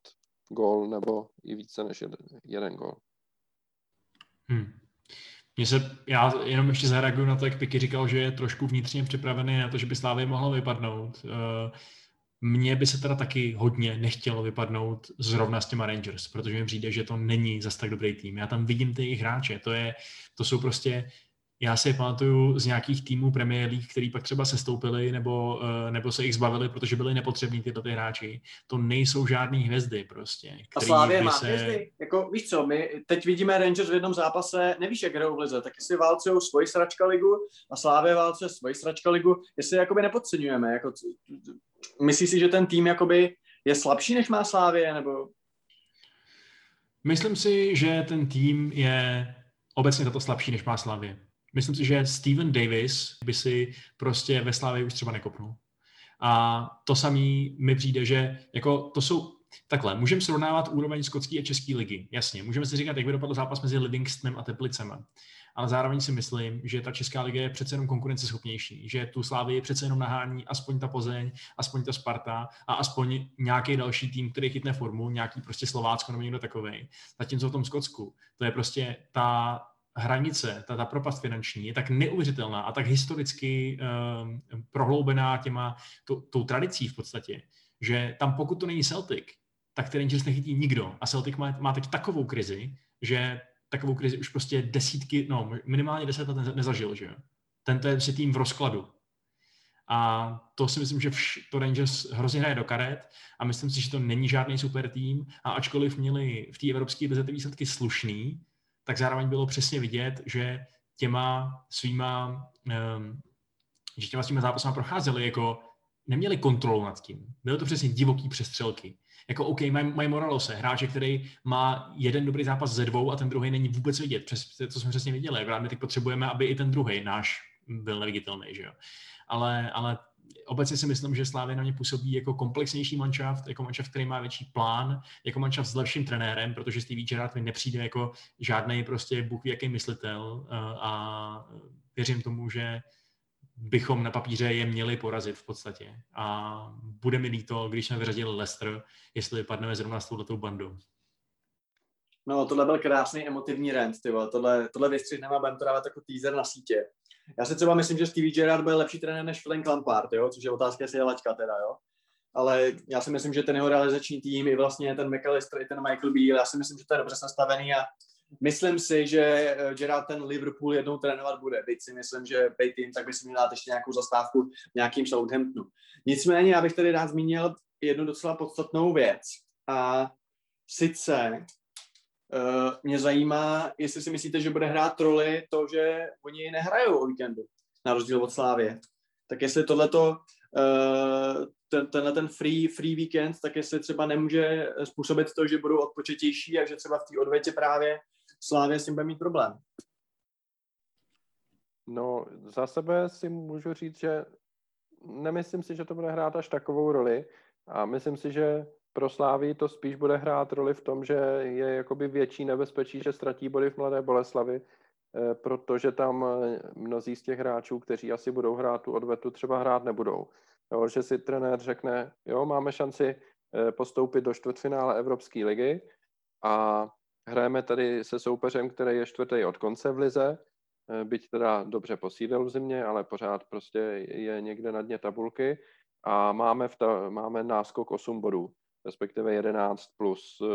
gól nebo i více než jeden, jeden gól. Hmm. Mně se, já jenom ještě zareaguju na to, jak Piky říkal, že je trošku vnitřně připravený na to, že by Slávě mohla vypadnout. Uh, mně by se teda taky hodně nechtělo vypadnout zrovna s těma Rangers, protože mi přijde, že to není zas tak dobrý tým. Já tam vidím ty jejich hráče, to, je, to jsou prostě já si je pamatuju z nějakých týmů Premier League, který pak třeba sestoupili nebo, eh, nebo se jich zbavili, protože byli nepotřební tyto ty hráči. To nejsou žádný hvězdy prostě. A Slávě má se... hvězdy. Jako, víš co, my teď vidíme Rangers v jednom zápase, nevíš, jak hrajou v lize, tak jestli válcují svoji sračka ligu a Slávě válcuje svoji sračka ligu, jestli jakoby nepodceňujeme. Jako, myslíš si, že ten tým jakoby je slabší, než má Slávě, nebo... Myslím si, že ten tým je obecně tato slabší, než má Slávě. Myslím si, že Steven Davis by si prostě ve Slávě už třeba nekopnul. A to samý mi přijde, že jako to jsou Takhle, můžeme srovnávat úroveň skotské a české ligy. Jasně, můžeme si říkat, jak by dopadl zápas mezi Livingstonem a Teplicema. Ale zároveň si myslím, že ta česká liga je přece jenom konkurenceschopnější, že tu Slávy je přece jenom nahání aspoň ta Pozeň, aspoň ta Sparta a aspoň nějaký další tým, který chytne formu, nějaký prostě Slovácko nebo někdo takový. Zatímco v tom Skotsku, to je prostě ta hranice, ta, ta propast finanční je tak neuvěřitelná a tak historicky um, prohloubená těma, to, tou tradicí v podstatě, že tam pokud to není Celtic, tak ten Rangers nechytí nikdo. A Celtic má, má teď takovou krizi, že takovou krizi už prostě desítky, no minimálně deset let nezažil, že jo. Tento je tým v rozkladu. A to si myslím, že vš- to Rangers hrozně hraje do karet a myslím si, že to není žádný super tým a ačkoliv měli v té evropské lize ty výsledky slušný, tak zároveň bylo přesně vidět, že těma svýma, že těma svýma zápasama procházeli jako neměli kontrolu nad tím. Byly to přesně divoký přestřelky. Jako OK, mají maj Moralose, hráče, který má jeden dobrý zápas ze dvou a ten druhý není vůbec vidět. Přes, to jsme přesně viděli. Akorát my teď potřebujeme, aby i ten druhý náš byl neviditelný, že jo. Ale, ale obecně si myslím, že Slávě na mě působí jako komplexnější manšaft, jako manšaft, který má větší plán, jako manšaft s lepším trenérem, protože Stevie Gerrard mi nepřijde jako žádný prostě bůh jaký myslitel eh, a věřím tomu, že bychom na papíře je měli porazit v podstatě. A bude mi líto, když jsme vyřadili Leicester, jestli vypadneme zrovna s touhletou bandou. No, tohle byl krásný emotivní rent, ty Tohle, tohle vystřihneme a budeme to dávat jako teaser na sítě. Já si třeba myslím, že Stevie Gerrard byl lepší trenér než Frank Lampard, jo? což je otázka, jestli je laťka teda, jo. Ale já si myslím, že ten jeho realizační tým, i vlastně ten McAllister, i ten Michael Beale, já si myslím, že to je dobře nastavený a myslím si, že eh, Gerard ten Liverpool jednou trénovat bude. Byť si myslím, že být tým, tak by si měl dát ještě nějakou zastávku v nějakým Southamptonu. Nicméně já bych tady rád zmínil jednu docela podstatnou věc. A sice Uh, mě zajímá, jestli si myslíte, že bude hrát roli to, že oni nehrajou o víkendu, na rozdíl od Slávě. Tak jestli tohleto, uh, ten, tenhle ten free, free weekend, tak jestli třeba nemůže způsobit to, že budou odpočetější a že třeba v té odvětě právě Slávě s tím bude mít problém. No, za sebe si můžu říct, že nemyslím si, že to bude hrát až takovou roli a myslím si, že pro Slávy to spíš bude hrát roli v tom, že je jakoby větší nebezpečí, že ztratí body v Mladé Boleslavi, eh, protože tam eh, mnozí z těch hráčů, kteří asi budou hrát tu odvetu, třeba hrát nebudou. Jo, že si trenér řekne, jo, máme šanci eh, postoupit do čtvrtfinále Evropské ligy a hrajeme tady se soupeřem, který je čtvrtý od konce v lize, byť teda dobře posídil v zimě, ale pořád prostě je někde na dně tabulky a máme, v ta, máme náskok 8 bodů respektive 11 plus eh,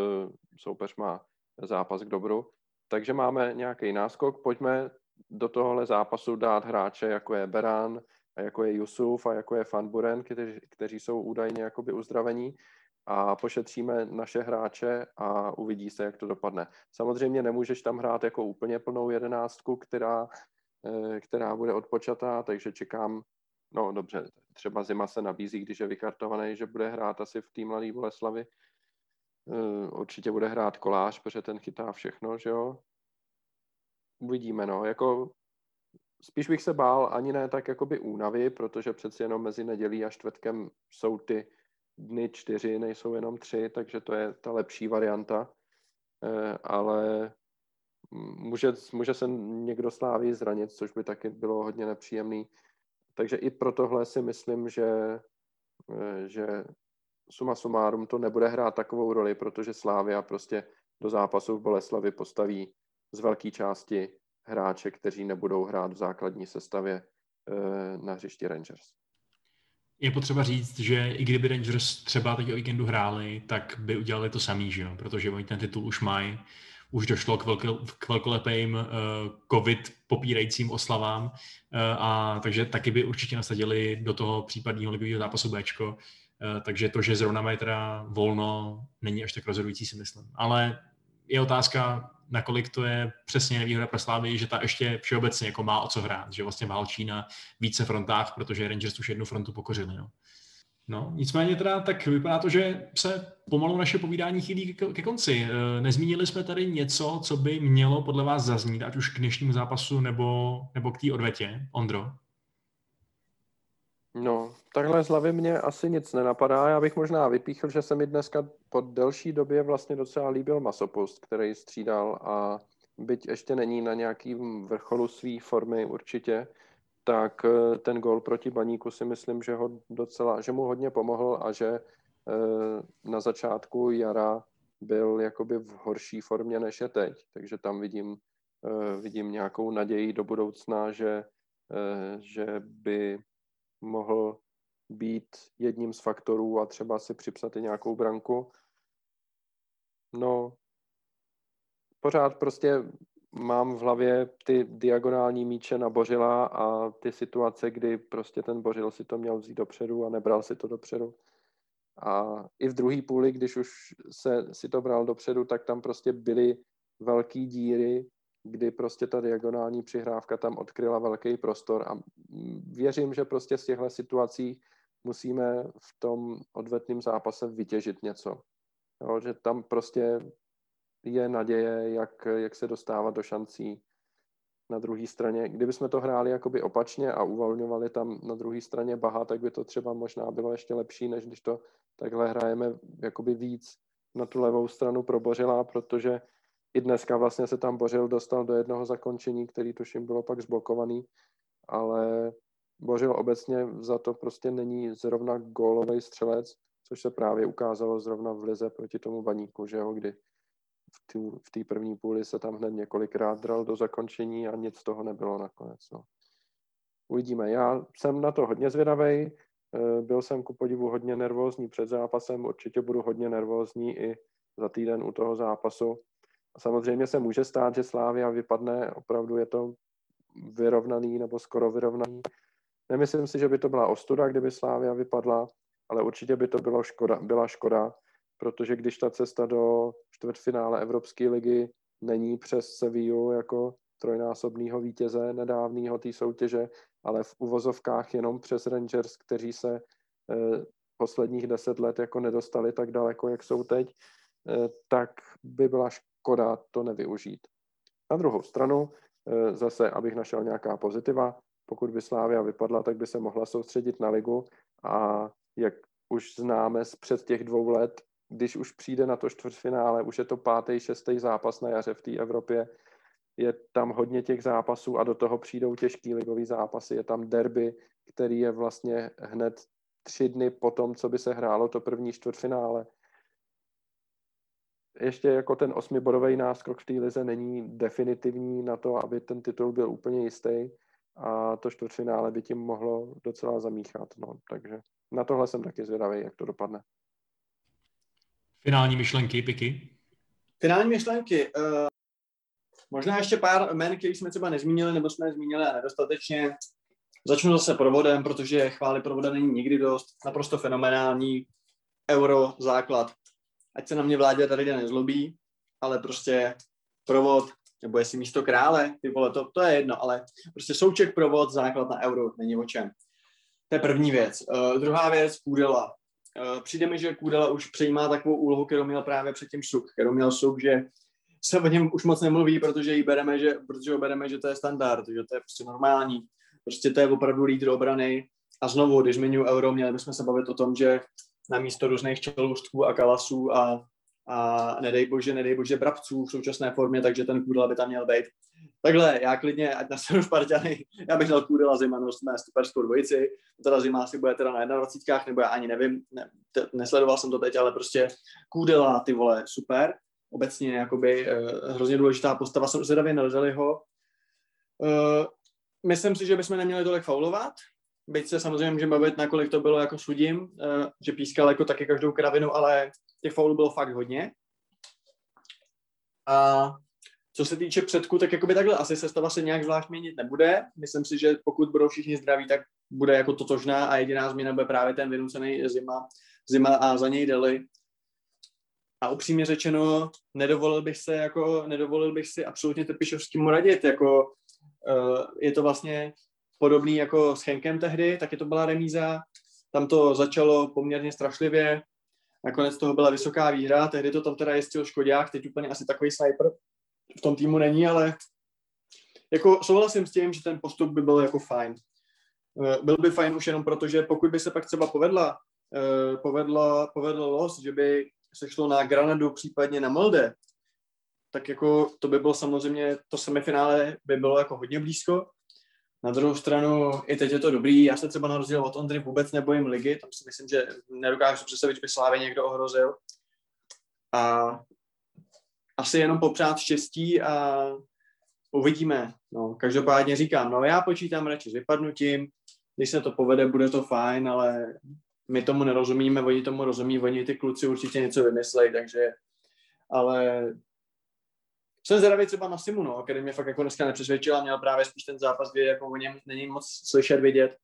soupeř má zápas k dobru. Takže máme nějaký náskok, pojďme do tohohle zápasu dát hráče, jako je Beran, a jako je Yusuf a jako je Fanburen, kteří, kteří jsou údajně jakoby uzdravení a pošetříme naše hráče a uvidí se, jak to dopadne. Samozřejmě nemůžeš tam hrát jako úplně plnou jedenáctku, která, eh, která bude odpočatá, takže čekám, no dobře, třeba Zima se nabízí, když je vykartovaný, že bude hrát asi v tým Mladý Boleslavy. Eh, určitě bude hrát kolář, protože ten chytá všechno, že jo. Uvidíme, no, jako spíš bych se bál ani ne tak jakoby únavy, protože přeci jenom mezi nedělí a čtvrtkem jsou ty dny čtyři, nejsou jenom tři, takže to je ta lepší varianta. Eh, ale může, může se někdo sláví zranit, což by taky bylo hodně nepříjemný. Takže i pro tohle si myslím, že, eh, že suma sumárum to nebude hrát takovou roli, protože Slávia prostě do zápasu v Boleslavi postaví z velké části hráče, kteří nebudou hrát v základní sestavě eh, na hřišti Rangers. Je potřeba říct, že i kdyby Rangers třeba teď o víkendu hráli, tak by udělali to samý, že jo? protože oni ten titul už mají. Už došlo k, velké, k velkolepým uh, covid popírajícím oslavám, uh, a takže taky by určitě nasadili do toho případného ligového zápasu Bčko. Uh, takže to, že zrovna mají teda volno, není až tak rozhodující, si myslím. Ale je otázka, nakolik to je přesně nevýhoda pro Slávy, že ta ještě všeobecně jako má o co hrát, že vlastně válčí na více frontách, protože Rangers už jednu frontu pokořili. No. No, nicméně teda tak vypadá to, že se pomalu naše povídání chýlí ke, ke konci. E, nezmínili jsme tady něco, co by mělo podle vás zaznít, ať už k dnešnímu zápasu nebo, nebo k té odvetě. Ondro? No, takhle z hlavy mě asi nic nenapadá. Já bych možná vypíchl, že se mi dneska po delší době vlastně docela líbil Masopust, který střídal a byť ještě není na nějakým vrcholu své formy určitě, tak eh, ten gol proti Baníku si myslím, že, ho docela, že mu hodně pomohl a že eh, na začátku jara byl jakoby v horší formě než je teď. Takže tam vidím, eh, vidím nějakou naději do budoucna, že, že by mohl být jedním z faktorů a třeba si připsat i nějakou branku. No, pořád prostě mám v hlavě ty diagonální míče na Bořila a ty situace, kdy prostě ten Bořil si to měl vzít dopředu a nebral si to dopředu. A i v druhé půli, když už se si to bral dopředu, tak tam prostě byly velké díry, kdy prostě ta diagonální přihrávka tam odkryla velký prostor a věřím, že prostě z těchto situací musíme v tom odvetném zápase vytěžit něco. Jo, že tam prostě je naděje, jak, jak se dostávat do šancí. Na druhé straně, kdyby jsme to hráli jakoby opačně a uvolňovali tam na druhé straně Baha, tak by to třeba možná bylo ještě lepší, než když to takhle hrajeme jakoby víc na tu levou stranu probořila, protože i dneska vlastně se tam Bořil dostal do jednoho zakončení, který tuším bylo pak zblokovaný, ale Bořil obecně za to prostě není zrovna gólový střelec, což se právě ukázalo zrovna v lize proti tomu baníku, že jo, kdy v té první půli se tam hned několikrát dral do zakončení a nic z toho nebylo nakonec. No. Uvidíme. Já jsem na to hodně zvědavý. Eh, byl jsem ku podivu hodně nervózní před zápasem, určitě budu hodně nervózní i za týden u toho zápasu. Samozřejmě se může stát, že Slávia vypadne, opravdu je to vyrovnaný nebo skoro vyrovnaný. Nemyslím si, že by to byla ostuda, kdyby Slávia vypadla, ale určitě by to bylo škoda, byla škoda, protože když ta cesta do čtvrtfinále Evropské ligy není přes Sevillu jako trojnásobného vítěze nedávného té soutěže, ale v uvozovkách jenom přes Rangers, kteří se eh, posledních deset let jako nedostali tak daleko, jak jsou teď, eh, tak by byla škoda to nevyužít. Na druhou stranu, eh, zase, abych našel nějaká pozitiva, pokud by Slávia vypadla, tak by se mohla soustředit na ligu a jak už známe z před těch dvou let, když už přijde na to čtvrtfinále, už je to pátý, šestý zápas na jaře v té Evropě, je tam hodně těch zápasů a do toho přijdou těžký ligový zápasy. Je tam derby, který je vlastně hned tři dny po tom, co by se hrálo to první čtvrtfinále ještě jako ten osmibodový náskok v té lize není definitivní na to, aby ten titul byl úplně jistý a to čtvrtfinále by tím mohlo docela zamíchat. No. Takže na tohle jsem taky zvědavý, jak to dopadne. Finální myšlenky, Piky? Finální myšlenky. Uh, Možná ještě pár men, který jsme třeba nezmínili, nebo jsme zmínili a nedostatečně. Začnu zase provodem, protože chvály provoda není nikdy dost. Naprosto fenomenální euro základ. Ať se na mě vládě tady nezlobí, ale prostě provod, nebo jestli místo krále, ty vole, to, to je jedno, ale prostě souček provod, základ na euro, není o čem. To je první věc. Uh, druhá věc, Kůdela. Uh, přijde mi, že Kůdela už přejímá takovou úlohu, kterou měl právě předtím Suk, kterou měl Suk, že se o něm už moc nemluví, protože ji bereme, že, protože ho bereme, že to je standard, že to je prostě normální. Prostě to je opravdu lídr obrany. A znovu, když zmiňuji euro, měli bychom se bavit o tom, že na místo různých čelůstků a kalasů a, a nedej bože, nedej bože brabců v současné formě, takže ten Kůdela by tam měl být. Takhle, já klidně, ať na sebe Spartany, já bych dal Zima, no jsme superskou dvojici, teda Zima asi bude teda na 21, nebo já ani nevím, ne, te, nesledoval jsem to teď, ale prostě Kůdela, ty vole, super, obecně jakoby uh, hrozně důležitá postava, jsem zvědavě nalezali ho. Uh, myslím si, že bychom neměli tolik faulovat, byť se samozřejmě můžeme bavit, nakolik to bylo jako sudím, uh, že pískal jako taky každou kravinu, ale těch faulů bylo fakt hodně. A co se týče předku, tak jakoby takhle asi sestava se nějak zvlášť měnit nebude. Myslím si, že pokud budou všichni zdraví, tak bude jako totožná a jediná změna bude právě ten vynucený zima, zima a za něj deli. A upřímně řečeno, nedovolil bych se jako, nedovolil bych si absolutně Trpišovskému radit, jako uh, je to vlastně podobný jako s Henkem tehdy, taky to byla remíza, tam to začalo poměrně strašlivě, nakonec toho byla vysoká výhra, tehdy to tam teda jestil Škodák, teď úplně asi takový sniper v tom týmu není, ale jako souhlasím s tím, že ten postup by byl jako fajn. Eh, byl by fajn už jenom proto, že pokud by se pak třeba povedla, eh, povedla, povedla los, že by se šlo na Granadu, případně na Molde, tak jako to by bylo samozřejmě, to semifinále by bylo jako hodně blízko. Na druhou stranu, i teď je to dobrý, já se třeba na rozdíl od Ondry vůbec nebojím ligy, tam si myslím, že nedokážu představit, že by Slávě někdo ohrozil. A asi jenom popřát štěstí a uvidíme. No, každopádně říkám, no já počítám radši s vypadnutím, když se to povede, bude to fajn, ale my tomu nerozumíme, oni tomu rozumí, oni ty kluci určitě něco vymyslejí, takže ale jsem zvědavý třeba na Simu, no, který mě fakt jako dneska nepřesvědčil a měl právě spíš ten zápas, kdy jako o něm není moc slyšet, vidět,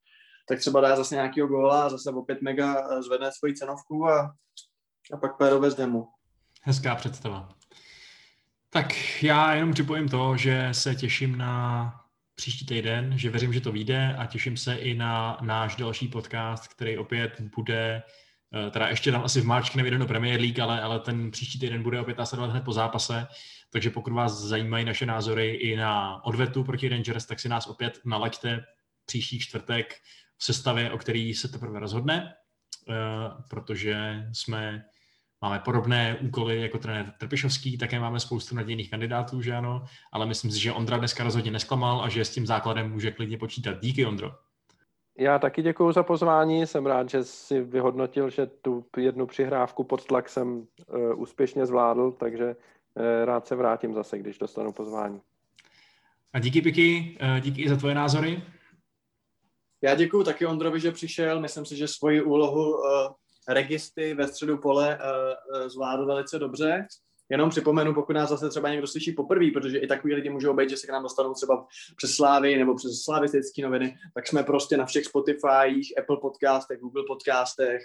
tak třeba dá zase nějakýho góla a zase opět mega zvedne svoji cenovku a, a pak pérové z demu. Hezká představa. Tak já jenom připojím to, že se těším na příští týden, že věřím, že to vyjde a těším se i na náš další podcast, který opět bude, eh, teda ještě tam asi v March nevyjde do Premier League, ale, ale ten příští týden bude opět následovat hned po zápase, takže pokud vás zajímají naše názory i na odvetu proti Rangers, tak si nás opět nalaďte příští čtvrtek v sestavě, o který se teprve rozhodne, eh, protože jsme Máme podobné úkoly jako trenér Trpišovský, také máme spoustu nadějných kandidátů, že ano, ale myslím si, že Ondra dneska rozhodně nesklamal a že s tím základem může klidně počítat. Díky, Ondro. Já taky děkuji za pozvání, jsem rád, že si vyhodnotil, že tu jednu přihrávku pod tlak jsem uh, úspěšně zvládl, takže rád se vrátím zase, když dostanu pozvání. A díky Piky, uh, díky i za tvoje názory. Já děkuji taky Ondrovi, že přišel. Myslím si, že svoji úlohu uh, registy ve středu pole uh, zvládl velice dobře. Jenom připomenu, pokud nás zase třeba někdo slyší poprvé, protože i takový lidi můžou být, že se k nám dostanou třeba přes Slávy nebo přes slavistické noviny, tak jsme prostě na všech Spotifyích, Apple podcastech, Google podcastech,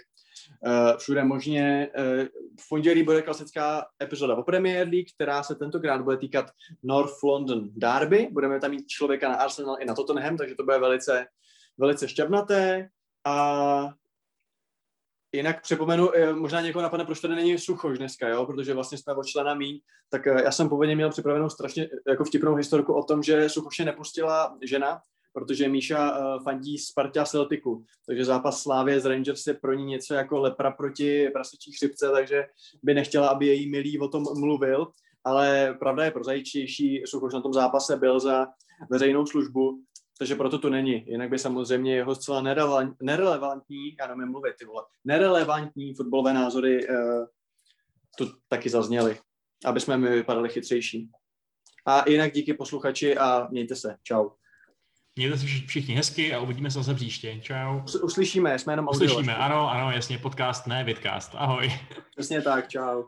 uh, všude možně. Uh, v pondělí bude klasická epizoda o Premier League, která se tentokrát bude týkat North London Derby. Budeme tam mít člověka na Arsenal i na Tottenham, takže to bude velice, velice šťavnaté. A Jinak připomenu, eh, možná někoho napadne, proč tady není suchož dneska, jo? protože vlastně jsme od člena míň, tak já jsem původně měl připravenou strašně jako vtipnou historku o tom, že suchoše nepustila žena, protože Míša uh, fandí Sparta Celticu, takže zápas Slávě z Rangers je pro ní něco jako lepra proti prasečí chřipce, takže by nechtěla, aby její milý o tom mluvil, ale pravda je prozaičtější, Suchoš na tom zápase byl za veřejnou službu, takže proto to není. Jinak by samozřejmě jeho zcela nerelevantní, já nevím mluvit, ty vole, nerelevantní fotbalové názory uh, tu taky zazněly, aby jsme mi vypadali chytřejší. A jinak díky posluchači a mějte se. Čau. Mějte se všichni hezky a uvidíme se zase příště. Čau. Uslyšíme, jsme jenom audio. Uslyšíme, ano, ano, jasně, podcast, ne vidcast. Ahoj. Přesně tak, čau.